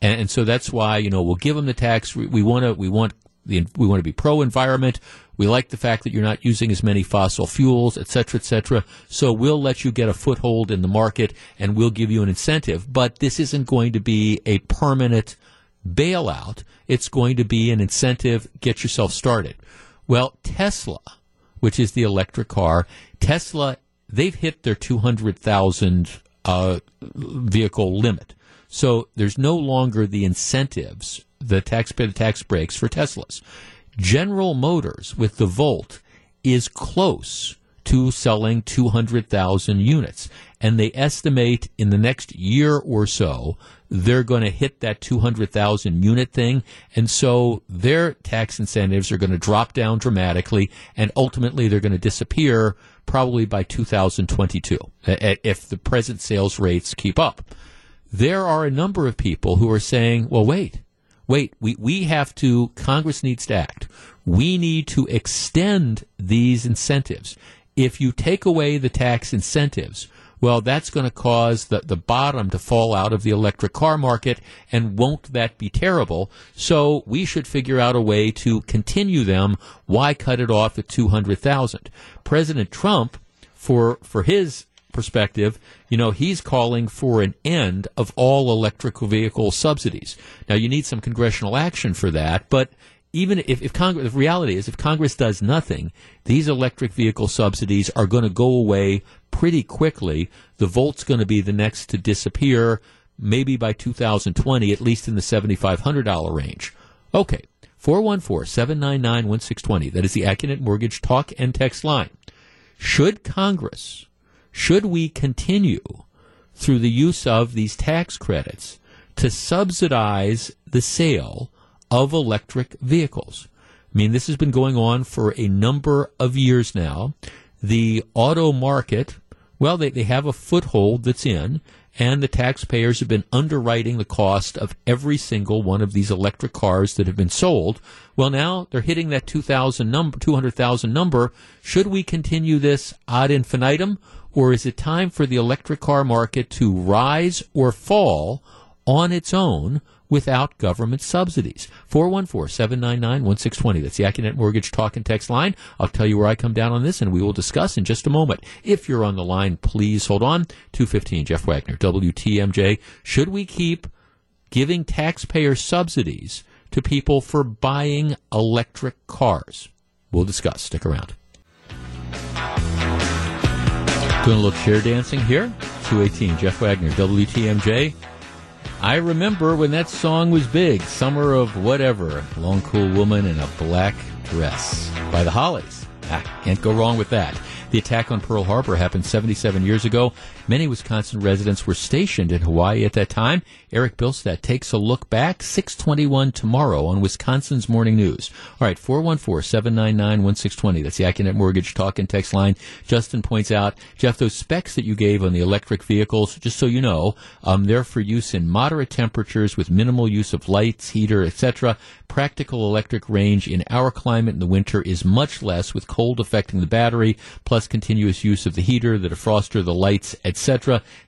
Speaker 1: and, and so that's why you know we'll give them the tax. We want to we want the, we want to be pro environment. We like the fact that you're not using as many fossil fuels, et cetera, et cetera. So we'll let you get a foothold in the market and we'll give you an incentive. But this isn't going to be a permanent bailout. It's going to be an incentive. Get yourself started. Well, Tesla, which is the electric car, Tesla, they've hit their 200,000 uh, vehicle limit. So there's no longer the incentives, the tax the tax breaks for Teslas. General Motors with the Volt is close to selling 200,000 units. And they estimate in the next year or so, they're going to hit that 200,000 unit thing. And so their tax incentives are going to drop down dramatically. And ultimately, they're going to disappear probably by 2022 if the present sales rates keep up. There are a number of people who are saying, well, wait, wait, we, we have to, Congress needs to act. We need to extend these incentives. If you take away the tax incentives, well, that's going to cause the, the bottom to fall out of the electric car market, and won't that be terrible? So we should figure out a way to continue them. Why cut it off at 200,000? President Trump, for, for his perspective, you know, he's calling for an end of all electric vehicle subsidies. Now, you need some congressional action for that, but even if, if Congress, the reality is, if Congress does nothing, these electric vehicle subsidies are going to go away pretty quickly. The Volt's going to be the next to disappear, maybe by 2020, at least in the $7,500 range. Okay, 414 799 1620. That is the Accunet Mortgage talk and text line. Should Congress should we continue through the use of these tax credits to subsidize the sale of electric vehicles? I mean, this has been going on for a number of years now. The auto market, well, they, they have a foothold that's in, and the taxpayers have been underwriting the cost of every single one of these electric cars that have been sold. Well, now they're hitting that 2,000 number, 200,000 number. Should we continue this ad infinitum, or is it time for the electric car market to rise or fall on its own without government subsidies. 414-799-1620. That's the Accunet Mortgage Talk and Text line. I'll tell you where I come down on this, and we will discuss in just a moment. If you're on the line, please hold on. 215, Jeff Wagner, WTMJ. Should we keep giving taxpayer subsidies to people for buying electric cars? We'll discuss. Stick around. Doing a little chair dancing here. 218, Jeff Wagner, WTMJ. I remember when that song was big, Summer of Whatever, Long Cool Woman in a Black Dress by the Hollies. Ah, can't go wrong with that. The attack on Pearl Harbor happened 77 years ago. Many Wisconsin residents were stationed in Hawaii at that time. Eric Bilstead takes a look back. 621 tomorrow on Wisconsin's Morning News. All right, 414-799-1620. That's the Accunet Mortgage talk and text line. Justin points out, Jeff, those specs that you gave on the electric vehicles, just so you know, um, they're for use in moderate temperatures with minimal use of lights, heater, etc. Practical electric range in our climate in the winter is much less with cold affecting the battery, plus continuous use of the heater, the defroster, the lights, etc.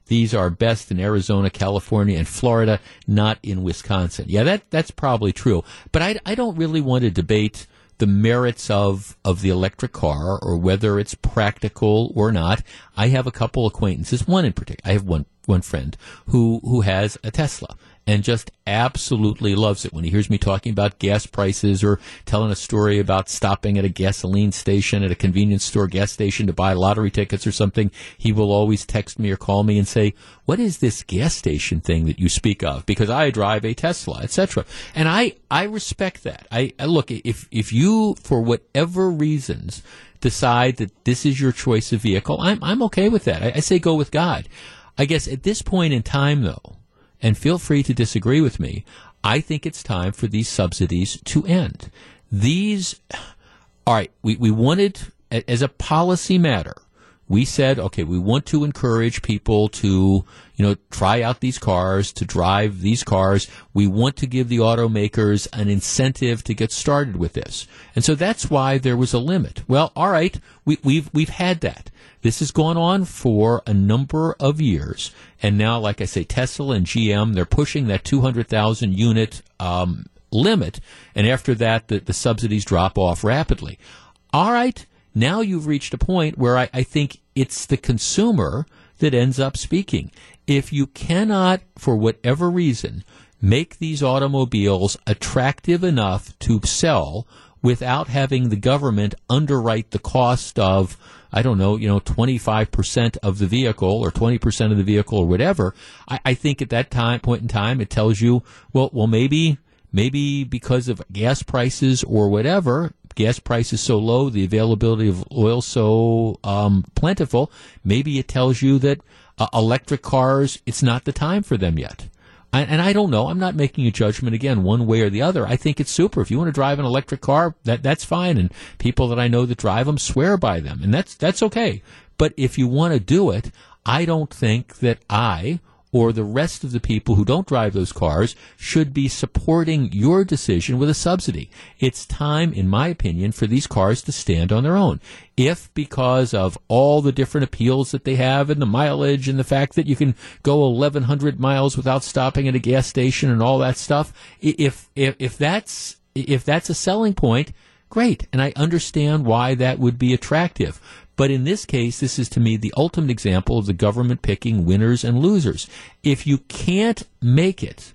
Speaker 1: These are best in Arizona, California, and Florida, not in Wisconsin. Yeah, that that's probably true. But I, I don't really want to debate the merits of, of the electric car or whether it's practical or not. I have a couple acquaintances, one in particular. I have one one friend who who has a Tesla and just absolutely loves it. When he hears me talking about gas prices or telling a story about stopping at a gasoline station at a convenience store gas station to buy lottery tickets or something he will always text me or call me and say what is this gas station thing that you speak of? Because i drive a tesla etc and i i respect that. I, I look if if you for whatever reasons decide that this is your choice of vehicle i'm i'm okay with that. I, I say go with god. I guess at this point in time though and feel free to disagree with me. I think it's time for these subsidies to end. These, all right, we, we wanted, as a policy matter, we said, okay, we want to encourage people to, you know, try out these cars, to drive these cars. We want to give the automakers an incentive to get started with this. And so that's why there was a limit. Well, all right, we, we've, we've had that. This has gone on for a number of years, and now, like I say, Tesla and GM they're pushing that 200,000 unit um, limit, and after that, the, the subsidies drop off rapidly. All right, now you've reached a point where I, I think it's the consumer that ends up speaking. If you cannot, for whatever reason, make these automobiles attractive enough to sell without having the government underwrite the cost of I don't know, you know, 25% of the vehicle or 20% of the vehicle or whatever, I, I think at that time, point in time, it tells you, well, well, maybe, maybe because of gas prices or whatever, gas prices so low, the availability of oil so um, plentiful, maybe it tells you that uh, electric cars, it's not the time for them yet. And I don't know. I'm not making a judgment again one way or the other. I think it's super. If you want to drive an electric car, that that's fine. And people that I know that drive them swear by them, and that's that's okay. But if you want to do it, I don't think that I or the rest of the people who don't drive those cars should be supporting your decision with a subsidy. It's time, in my opinion, for these cars to stand on their own. If because of all the different appeals that they have and the mileage and the fact that you can go 1100 miles without stopping at a gas station and all that stuff, if, if, if that's, if that's a selling point, great. And I understand why that would be attractive. But in this case, this is to me the ultimate example of the government picking winners and losers. If you can't make it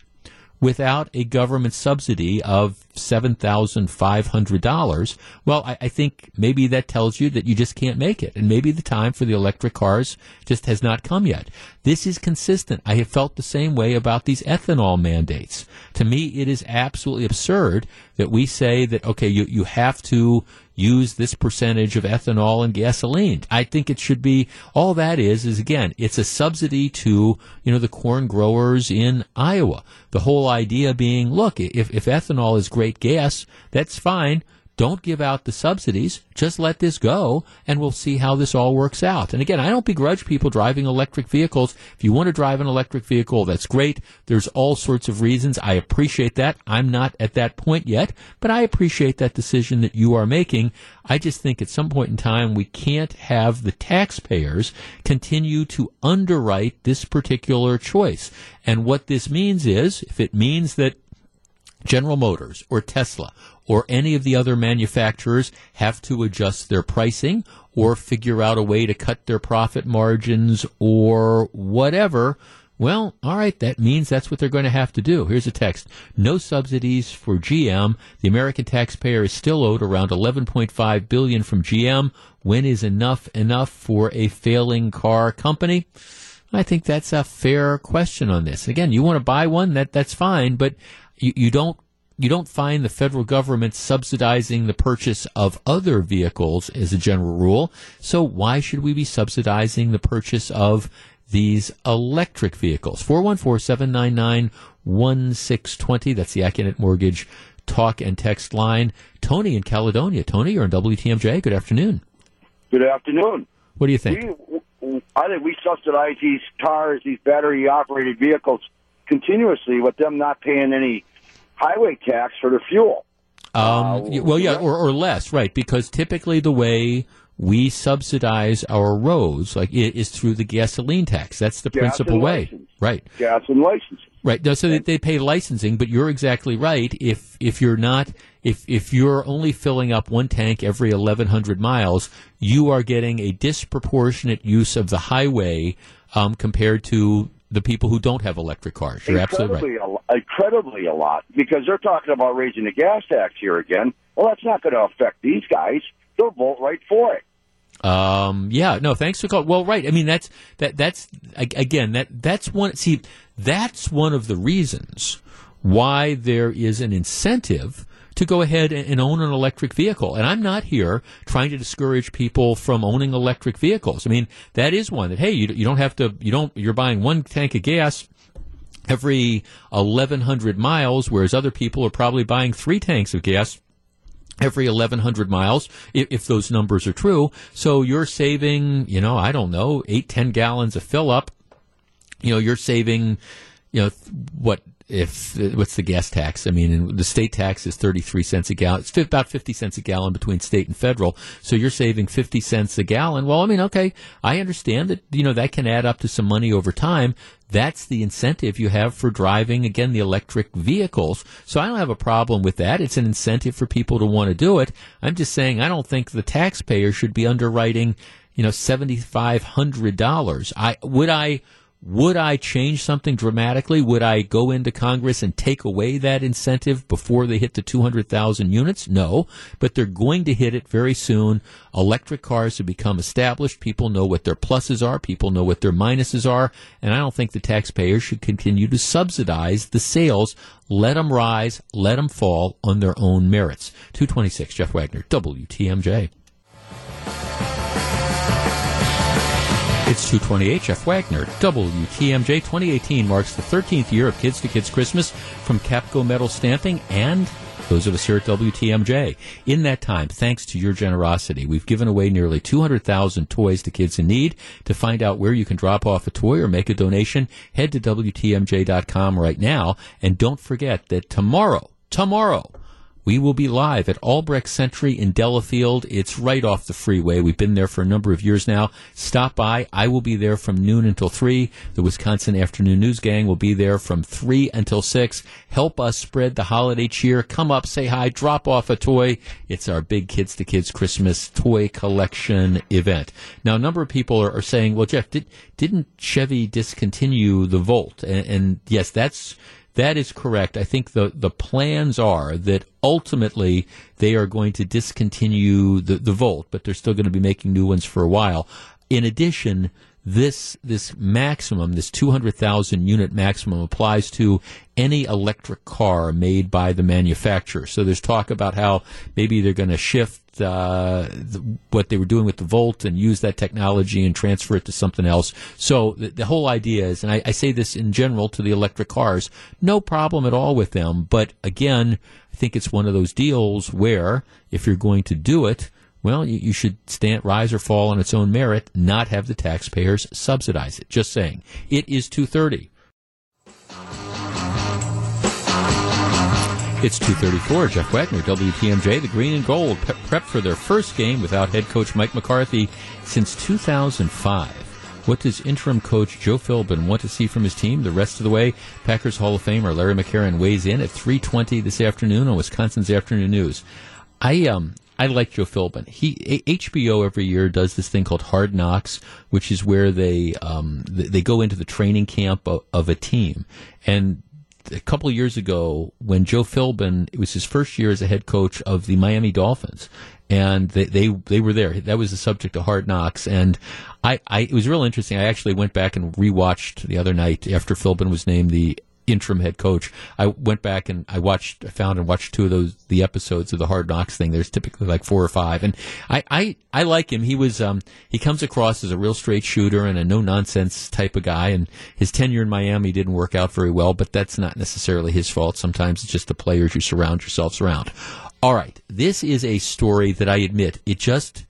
Speaker 1: without a government subsidy of $7,500, well, I, I, think maybe that tells you that you just can't make it. And maybe the time for the electric cars just has not come yet. This is consistent. I have felt the same way about these ethanol mandates. To me, it is absolutely absurd that we say that, okay, you, you have to use this percentage of ethanol and gasoline. I think it should be all that is is again, it's a subsidy to, you know, the corn growers in Iowa. The whole idea being, look, if, if ethanol is great gas, that's fine don't give out the subsidies. Just let this go, and we'll see how this all works out. And again, I don't begrudge people driving electric vehicles. If you want to drive an electric vehicle, that's great. There's all sorts of reasons. I appreciate that. I'm not at that point yet, but I appreciate that decision that you are making. I just think at some point in time, we can't have the taxpayers continue to underwrite this particular choice. And what this means is, if it means that General Motors or Tesla or any of the other manufacturers have to adjust their pricing or figure out a way to cut their profit margins or whatever. Well, all right, that means that's what they're going to have to do. Here's a text. No subsidies for GM. The American taxpayer is still owed around 11.5 billion from GM. When is enough enough for a failing car company? I think that's a fair question on this. Again, you want to buy one, that that's fine, but you, you don't you don't find the federal government subsidizing the purchase of other vehicles as a general rule. So why should we be subsidizing the purchase of these electric vehicles? 414-799-1620. That's the Accunet Mortgage talk and text line. Tony in Caledonia. Tony, you're on WTMJ. Good afternoon.
Speaker 12: Good afternoon.
Speaker 1: What do you think?
Speaker 12: We, I think we subsidize these cars, these battery operated vehicles continuously with them not paying any highway tax for the fuel.
Speaker 1: Um, y- well, yeah, or, or less, right? Because typically the way we subsidize our roads, like, is through the gasoline tax. That's the
Speaker 12: Gas
Speaker 1: principal
Speaker 12: and
Speaker 1: way,
Speaker 12: license.
Speaker 1: right?
Speaker 12: Gas and license.
Speaker 1: Right. No, so they, they pay licensing, but you're exactly right. If if you're not if if you're only filling up one tank every 1100 miles, you are getting a disproportionate use of the highway um, compared to the people who don't have electric cars. You're absolutely right.
Speaker 12: incredibly, a, incredibly a lot because they're talking about raising the gas tax here again. Well, that's not going to affect these guys. They'll vote right for it.
Speaker 1: Um, yeah, no, thanks for calling. Well, right. I mean, that's that. That's again that that's one. See, that's one of the reasons why there is an incentive to go ahead and, own an electric vehicle. And I'm not here trying to discourage people from owning electric vehicles. I mean, that is one that hey, you you don't have to. You don't. You're buying one tank of gas every 1100 miles, whereas other people are probably buying three tanks of gas every 1100 miles if, if those numbers are true so you're saving you know i don't know 8 10 gallons of fill up you know you're saving you know what if what's the gas tax i mean the state tax is 33 cents a gallon it's about 50 cents a gallon between state and federal so you're saving 50 cents a gallon well i mean okay i understand that you know that can add up to some money over time that's the incentive you have for driving again the electric vehicles. So I don't have a problem with that. It's an incentive for people to want to do it. I'm just saying I don't think the taxpayer should be underwriting, you know, seventy five hundred dollars. I would I would I change something dramatically? Would I go into Congress and take away that incentive before they hit the 200,000 units? No, but they're going to hit it very soon. Electric cars have become established. People know what their pluses are. People know what their minuses are. And I don't think the taxpayers should continue to subsidize the sales. Let them rise, let them fall on their own merits. 226, Jeff Wagner, WTMJ. It's 228, Jeff Wagner, WTMJ 2018 marks the 13th year of Kids to Kids Christmas from Capco Metal Stamping and those of us here at WTMJ. In that time, thanks to your generosity, we've given away nearly 200,000 toys to kids in need. To find out where you can drop off a toy or make a donation, head to WTMJ.com right now. And don't forget that tomorrow, tomorrow, we will be live at Albrecht Sentry in Delafield. It's right off the freeway. We've been there for a number of years now. Stop by. I will be there from noon until 3. The Wisconsin Afternoon News Gang will be there from 3 until 6. Help us spread the holiday cheer. Come up, say hi, drop off a toy. It's our big Kids to Kids Christmas toy collection event. Now, a number of people are, are saying, well, Jeff, did, didn't Chevy discontinue the Volt? And, and yes, that's that is correct. I think the, the plans are that ultimately they are going to discontinue the, the Volt, but they're still going to be making new ones for a while. In addition, this this maximum, this 200,000 unit maximum applies to any electric car made by the manufacturer. So there's talk about how maybe they're going to shift uh, what they were doing with the Volt and use that technology and transfer it to something else. So the, the whole idea is, and I, I say this in general to the electric cars, no problem at all with them. But again, I think it's one of those deals where if you're going to do it, well, you, you, should stand, rise or fall on its own merit, not have the taxpayers subsidize it. Just saying. It is 230. It's 234. Jeff Wagner, WTMJ, the Green and Gold, pe- prep for their first game without head coach Mike McCarthy since 2005. What does interim coach Joe Philbin want to see from his team the rest of the way? Packers Hall of Famer Larry McCarren weighs in at 3:20 this afternoon on Wisconsin's Afternoon News. I um I like Joe Philbin. He HBO every year does this thing called Hard Knocks, which is where they um, they go into the training camp of, of a team. And a couple years ago, when Joe Philbin, it was his first year as a head coach of the Miami Dolphins, and they they, they were there. That was the subject of Hard Knocks, and I, I it was real interesting. I actually went back and rewatched the other night after Philbin was named the interim head coach. I went back and I watched, I found and watched two of those the episodes of the Hard Knocks thing. There's typically like four or five, and I I, I like him. He was um he comes across as a real straight shooter and a no nonsense type of guy. And his tenure in Miami didn't work out very well, but that's not necessarily his fault. Sometimes it's just the players you surround yourselves around. All right, this is a story that I admit it just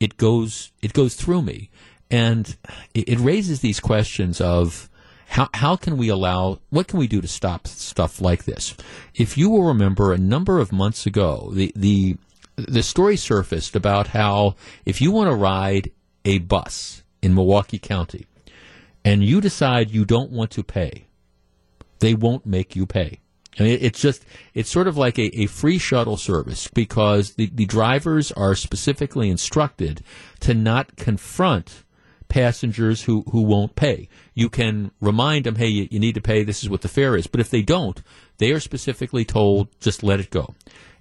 Speaker 1: it goes it goes through me, and it, it raises these questions of how, how can we allow, what can we do to stop stuff like this? If you will remember a number of months ago, the, the, the story surfaced about how if you want to ride a bus in Milwaukee County and you decide you don't want to pay, they won't make you pay. I mean, it's just, it's sort of like a, a free shuttle service because the, the drivers are specifically instructed to not confront passengers who, who won't pay. You can remind them, hey, you, you need to pay, this is what the fare is. But if they don't, they are specifically told, just let it go.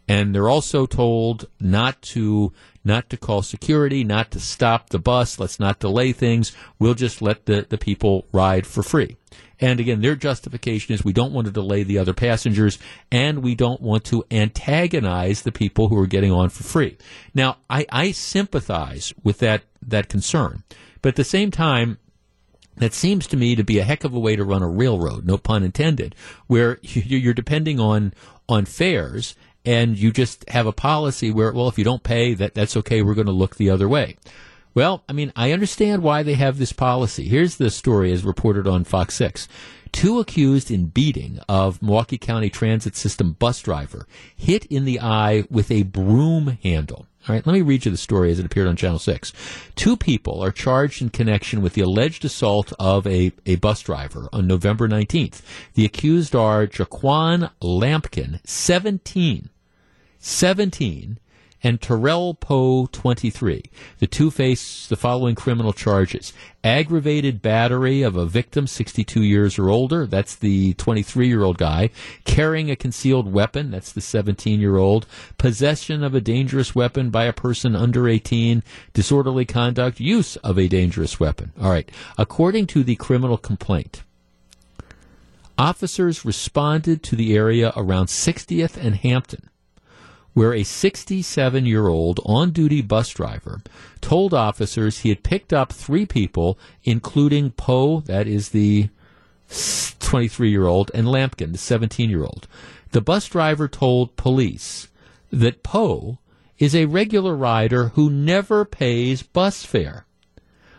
Speaker 1: And they're also told not to not to call security, not to stop the bus, let's not delay things. We'll just let the, the people ride for free. And again, their justification is we don't want to delay the other passengers and we don't want to antagonize the people who are getting on for free. Now, I, I sympathize with that, that concern. But at the same time, that seems to me to be a heck of a way to run a railroad, no pun intended, where you're depending on on fares and you just have a policy where, well, if you don't pay, that that's okay. We're going to look the other way. Well, I mean, I understand why they have this policy. Here's the story as reported on Fox 6. Two accused in beating of Milwaukee County Transit System bus driver hit in the eye with a broom handle. All right, let me read you the story as it appeared on Channel 6. Two people are charged in connection with the alleged assault of a, a bus driver on November 19th. The accused are Jaquan Lampkin, 17, 17, and Terrell Poe, 23. The two face the following criminal charges. Aggravated battery of a victim 62 years or older, that's the 23 year old guy. Carrying a concealed weapon, that's the 17 year old. Possession of a dangerous weapon by a person under 18. Disorderly conduct, use of a dangerous weapon. All right. According to the criminal complaint, officers responded to the area around 60th and Hampton where a 67 year old on duty bus driver told officers he had picked up three people, including Poe, that is the 23 year old, and Lampkin, the 17 year old. The bus driver told police that Poe is a regular rider who never pays bus fare.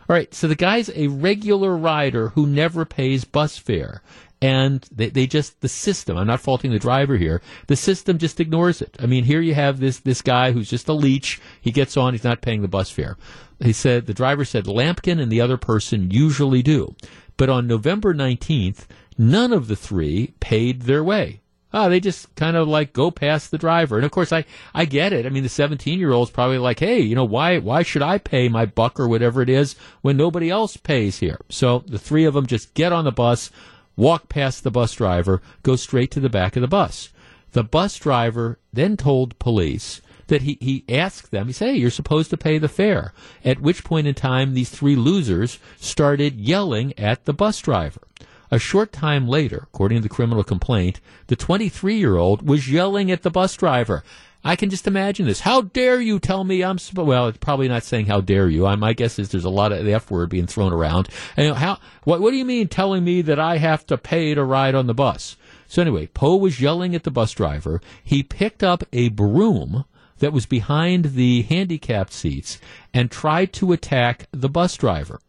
Speaker 1: All right, so the guy's a regular rider who never pays bus fare and they, they just the system i'm not faulting the driver here the system just ignores it i mean here you have this this guy who's just a leech he gets on he's not paying the bus fare he said the driver said lampkin and the other person usually do but on november 19th none of the three paid their way Oh, they just kind of like go past the driver. And of course, I, I get it. I mean, the 17 year old's probably like, hey, you know, why, why should I pay my buck or whatever it is when nobody else pays here? So the three of them just get on the bus, walk past the bus driver, go straight to the back of the bus. The bus driver then told police that he, he asked them, he said, hey, you're supposed to pay the fare. At which point in time, these three losers started yelling at the bus driver. A short time later, according to the criminal complaint, the 23 year old was yelling at the bus driver. I can just imagine this. How dare you tell me I'm? Well, it's probably not saying how dare you. I, my guess is there's a lot of the F word being thrown around. And how? What? What do you mean telling me that I have to pay to ride on the bus? So anyway, Poe was yelling at the bus driver. He picked up a broom that was behind the handicapped seats and tried to attack the bus driver.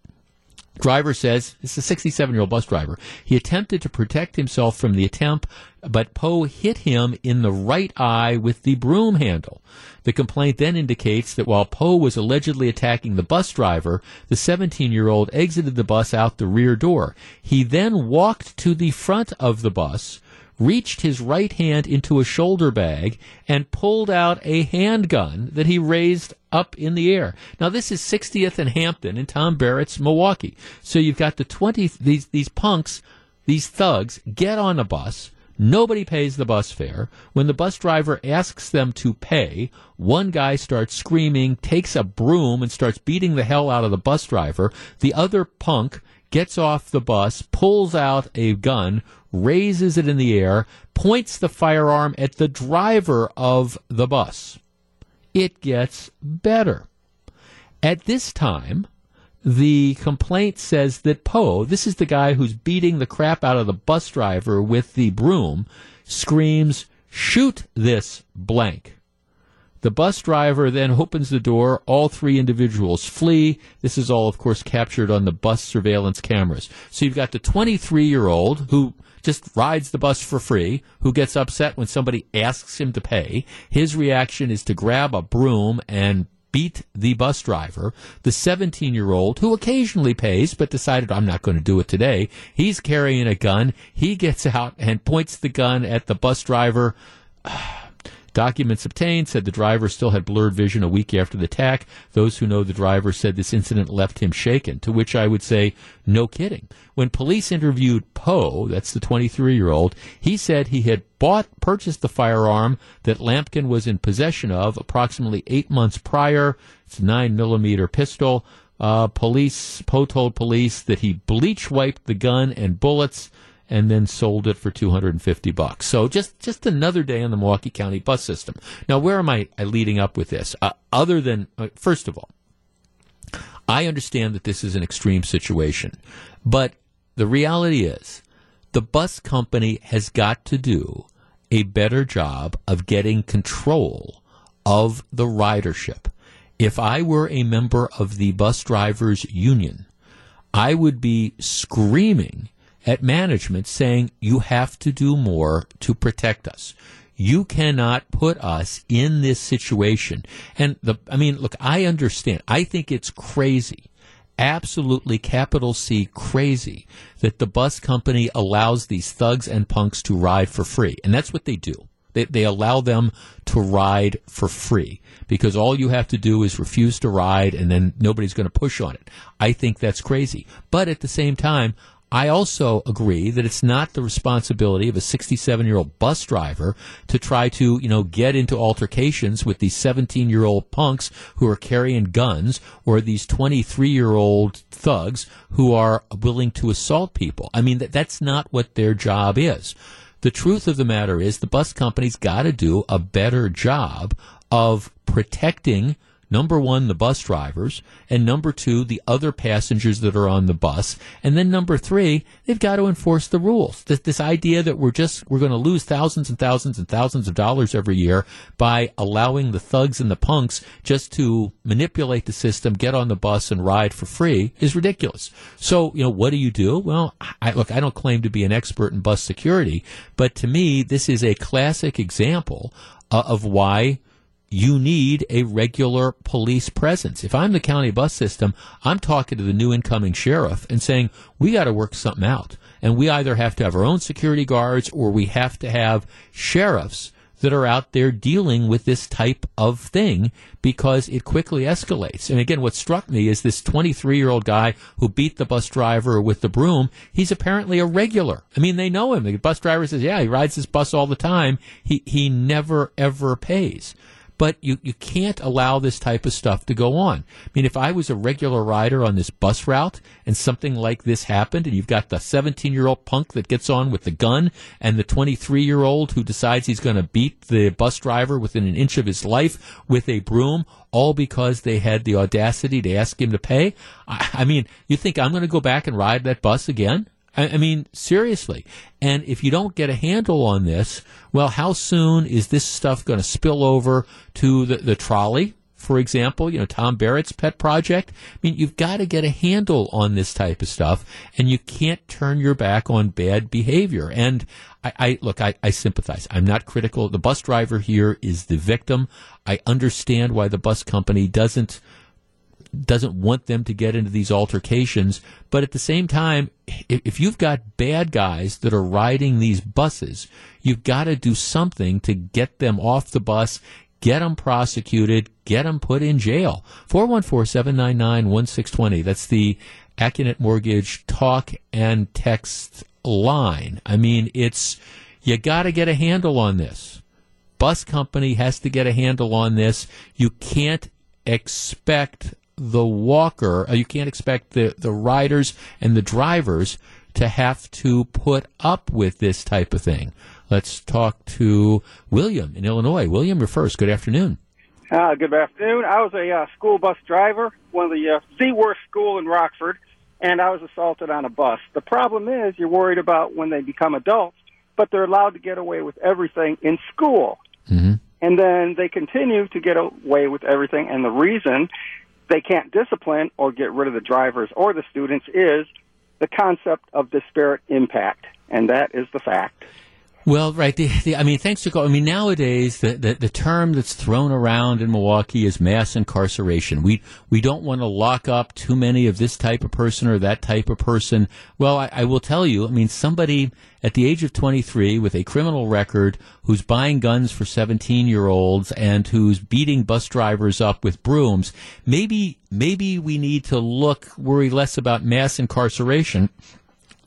Speaker 1: Driver says, it's a 67 year old bus driver. He attempted to protect himself from the attempt, but Poe hit him in the right eye with the broom handle. The complaint then indicates that while Poe was allegedly attacking the bus driver, the 17 year old exited the bus out the rear door. He then walked to the front of the bus, reached his right hand into a shoulder bag and pulled out a handgun that he raised up in the air. Now this is 60th and Hampton in Tom Barrett's Milwaukee. So you've got the 20 these these punks, these thugs get on a bus. Nobody pays the bus fare. When the bus driver asks them to pay, one guy starts screaming, takes a broom and starts beating the hell out of the bus driver. The other punk gets off the bus, pulls out a gun, raises it in the air, points the firearm at the driver of the bus. It gets better. At this time, the complaint says that Poe, this is the guy who's beating the crap out of the bus driver with the broom, screams, Shoot this blank. The bus driver then opens the door. All three individuals flee. This is all, of course, captured on the bus surveillance cameras. So you've got the 23 year old who just rides the bus for free, who gets upset when somebody asks him to pay. His reaction is to grab a broom and beat the bus driver. The 17 year old, who occasionally pays, but decided, I'm not going to do it today. He's carrying a gun. He gets out and points the gun at the bus driver. Documents obtained said the driver still had blurred vision a week after the attack. Those who know the driver said this incident left him shaken, to which I would say, no kidding. When police interviewed Poe, that's the 23 year old, he said he had bought, purchased the firearm that Lampkin was in possession of approximately eight months prior. It's a 9 millimeter pistol. Uh, police, Poe told police that he bleach wiped the gun and bullets and then sold it for 250 bucks. So just just another day on the Milwaukee County bus system. Now, where am I leading up with this? Uh, other than uh, first of all, I understand that this is an extreme situation, but the reality is the bus company has got to do a better job of getting control of the ridership. If I were a member of the bus drivers union, I would be screaming at management saying you have to do more to protect us. You cannot put us in this situation. And the, I mean, look, I understand. I think it's crazy, absolutely capital C crazy that the bus company allows these thugs and punks to ride for free. And that's what they do. They, they allow them to ride for free because all you have to do is refuse to ride and then nobody's going to push on it. I think that's crazy. But at the same time, I also agree that it's not the responsibility of a 67 year old bus driver to try to, you know, get into altercations with these 17 year old punks who are carrying guns or these 23 year old thugs who are willing to assault people. I mean, that, that's not what their job is. The truth of the matter is the bus company's got to do a better job of protecting Number one, the bus drivers, and number two, the other passengers that are on the bus, and then number three, they've got to enforce the rules. This, this idea that we're just we're going to lose thousands and thousands and thousands of dollars every year by allowing the thugs and the punks just to manipulate the system, get on the bus and ride for free is ridiculous. So, you know, what do you do? Well, I, look, I don't claim to be an expert in bus security, but to me, this is a classic example uh, of why you need a regular police presence. If I'm the county bus system, I'm talking to the new incoming sheriff and saying, we got to work something out. And we either have to have our own security guards or we have to have sheriffs that are out there dealing with this type of thing because it quickly escalates. And again, what struck me is this 23 year old guy who beat the bus driver with the broom. He's apparently a regular. I mean, they know him. The bus driver says, yeah, he rides this bus all the time. He, he never ever pays. But you, you can't allow this type of stuff to go on. I mean, if I was a regular rider on this bus route and something like this happened, and you've got the 17 year old punk that gets on with the gun and the 23 year old who decides he's going to beat the bus driver within an inch of his life with a broom, all because they had the audacity to ask him to pay. I, I mean, you think I'm going to go back and ride that bus again? I, I mean, seriously. And if you don't get a handle on this, well, how soon is this stuff going to spill over to the, the trolley? For example, you know, Tom Barrett's pet project. I mean, you've got to get a handle on this type of stuff and you can't turn your back on bad behavior. And I, I look, I, I sympathize. I'm not critical. The bus driver here is the victim. I understand why the bus company doesn't doesn't want them to get into these altercations. But at the same time, if, you've got bad guys that are riding these buses, you've got to do something to get them off the bus, get them prosecuted, get them put in jail. 414-799-1620. That's the Accunet Mortgage talk and text line. I mean, it's, you got to get a handle on this. Bus company has to get a handle on this. You can't expect the walker, uh, you can't expect the, the riders and the drivers to have to put up with this type of thing. Let's talk to William in Illinois. William, you're first. Good afternoon.
Speaker 13: Uh, good afternoon. I was a uh, school bus driver, one of the uh, the worst school in Rockford, and I was assaulted on a bus. The problem is you're worried about when they become adults, but they're allowed to get away with everything in school.
Speaker 1: Mm-hmm.
Speaker 13: And then they continue to get away with everything, and the reason they can't discipline or get rid of the drivers or the students is the concept of disparate impact, and that is the fact.
Speaker 1: Well, right. The, the, I mean, thanks to call. I mean, nowadays the, the, the term that's thrown around in Milwaukee is mass incarceration. We we don't want to lock up too many of this type of person or that type of person. Well, I, I will tell you. I mean, somebody at the age of 23 with a criminal record who's buying guns for 17 year olds and who's beating bus drivers up with brooms. Maybe maybe we need to look worry less about mass incarceration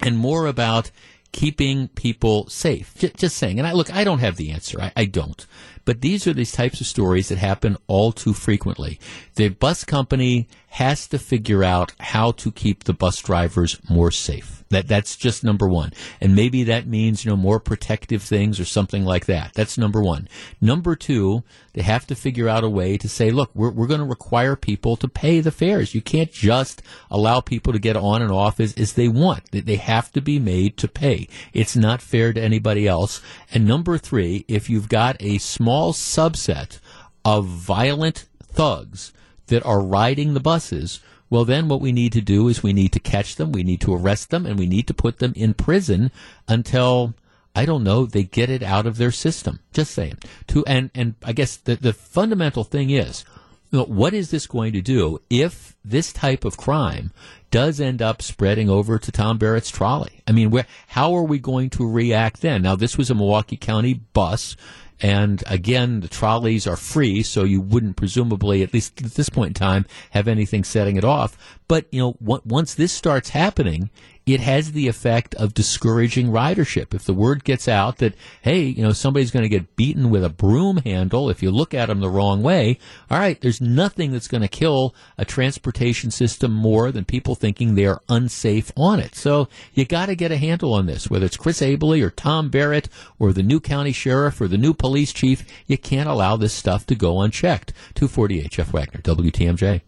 Speaker 1: and more about keeping people safe. J- just saying. And I look, I don't have the answer. I, I don't. But these are these types of stories that happen all too frequently. The bus company has to figure out how to keep the bus drivers more safe. That that's just number one. And maybe that means, you know, more protective things or something like that. That's number one. Number two, they have to figure out a way to say, look, we're, we're going to require people to pay the fares. You can't just allow people to get on and off as, as they want. They have to be made to pay. It's not fair to anybody else. And number three, if you've got a small subset of violent thugs that are riding the buses, well, then what we need to do is we need to catch them, we need to arrest them, and we need to put them in prison until I don't know they get it out of their system. Just saying. To and and I guess the the fundamental thing is, you know, what is this going to do if this type of crime does end up spreading over to Tom Barrett's trolley? I mean, where how are we going to react then? Now, this was a Milwaukee County bus. And again, the trolleys are free, so you wouldn't presumably, at least at this point in time, have anything setting it off. But, you know, once this starts happening, it has the effect of discouraging ridership. If the word gets out that, hey, you know, somebody's going to get beaten with a broom handle if you look at them the wrong way, all right, there's nothing that's going to kill a transportation system more than people thinking they're unsafe on it. So you got to get a handle on this, whether it's Chris Abele or Tom Barrett or the new county sheriff or the new police chief. You can't allow this stuff to go unchecked. 248 Jeff Wagner, WTMJ.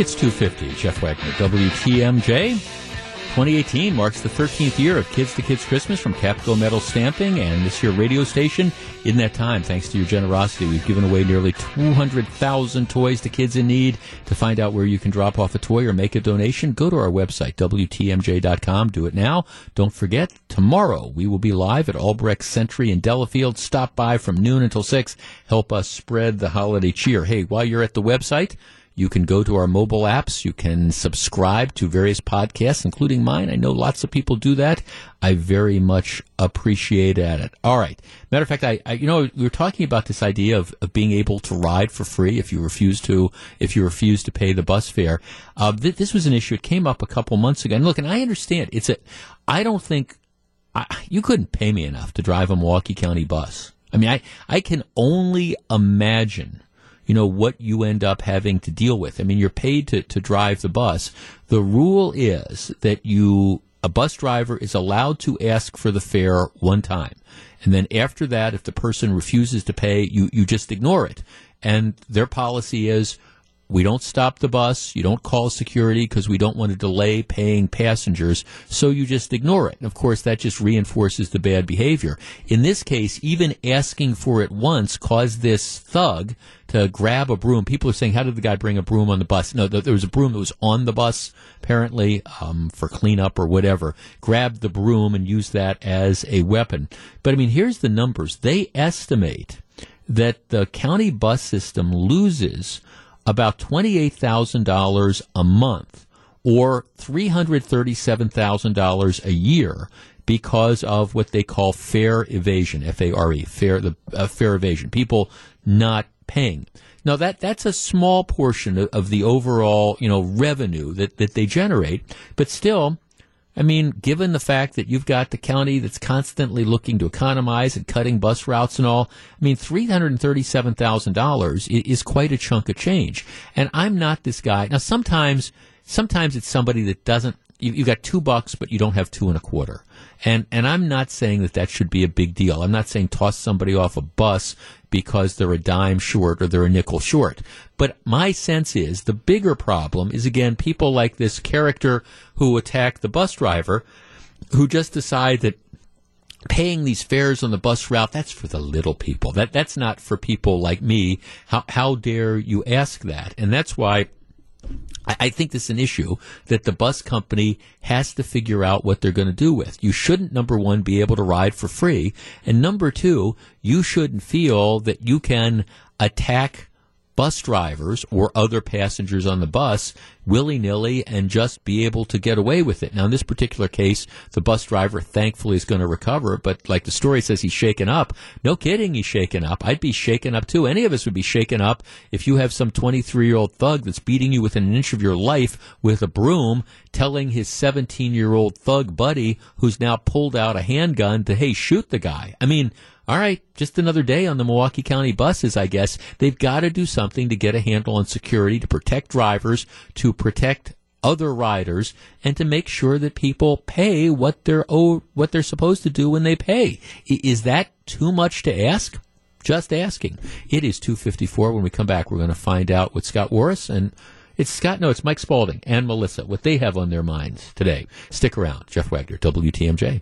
Speaker 1: It's 250. Jeff Wagner, WTMJ. 2018 marks the 13th year of Kids to Kids Christmas from Capco Metal Stamping and this year radio station. In that time, thanks to your generosity, we've given away nearly 200,000 toys to kids in need. To find out where you can drop off a toy or make a donation, go to our website, WTMJ.com. Do it now. Don't forget, tomorrow we will be live at Albrecht Sentry in Delafield. Stop by from noon until 6. Help us spread the holiday cheer. Hey, while you're at the website, you can go to our mobile apps. You can subscribe to various podcasts, including mine. I know lots of people do that. I very much appreciate it. All right. Matter of fact, I, I you know we were talking about this idea of, of being able to ride for free if you refuse to if you refuse to pay the bus fare. Uh, th- this was an issue. It came up a couple months ago. And look, and I understand it's a. I don't think I, you couldn't pay me enough to drive a Milwaukee County bus. I mean, I, I can only imagine, you know, what you end up having to deal with. I mean, you're paid to, to drive the bus. The rule is that you, a bus driver is allowed to ask for the fare one time. And then after that, if the person refuses to pay, you, you just ignore it. And their policy is, we don't stop the bus. You don't call security because we don't want to delay paying passengers. So you just ignore it. And of course, that just reinforces the bad behavior. In this case, even asking for it once caused this thug to grab a broom. People are saying, how did the guy bring a broom on the bus? No, there was a broom that was on the bus, apparently, um, for cleanup or whatever. Grabbed the broom and used that as a weapon. But I mean, here's the numbers. They estimate that the county bus system loses about $28,000 a month or $337,000 a year because of what they call fair evasion, F-A-R-E, fare, the, uh, fare evasion, people not paying. Now that that's a small portion of, of the overall, you know, revenue that, that they generate, but still, I mean, given the fact that you've got the county that's constantly looking to economize and cutting bus routes and all, I mean, $337,000 is quite a chunk of change. And I'm not this guy. Now, sometimes, sometimes it's somebody that doesn't, you, you've got two bucks, but you don't have two and a quarter. And, and I'm not saying that that should be a big deal. I'm not saying toss somebody off a bus because they're a dime short or they're a nickel short. But my sense is the bigger problem is again people like this character who attack the bus driver who just decide that paying these fares on the bus route that's for the little people that that's not for people like me how how dare you ask that and that's why I think this is an issue that the bus company has to figure out what they're going to do with. You shouldn't, number one, be able to ride for free. And number two, you shouldn't feel that you can attack bus drivers or other passengers on the bus willy nilly and just be able to get away with it. Now, in this particular case, the bus driver thankfully is going to recover, but like the story says, he's shaken up. No kidding, he's shaken up. I'd be shaken up too. Any of us would be shaken up if you have some 23 year old thug that's beating you within an inch of your life with a broom telling his 17 year old thug buddy who's now pulled out a handgun to, hey, shoot the guy. I mean, all right, just another day on the Milwaukee County buses, I guess. They've got to do something to get a handle on security, to protect drivers, to protect other riders, and to make sure that people pay what they're owed, what they're supposed to do when they pay. Is that too much to ask? Just asking. It is 254. When we come back, we're going to find out what Scott Warris and it's Scott, no, it's Mike Spalding and Melissa, what they have on their minds today. Stick around. Jeff Wagner, WTMJ.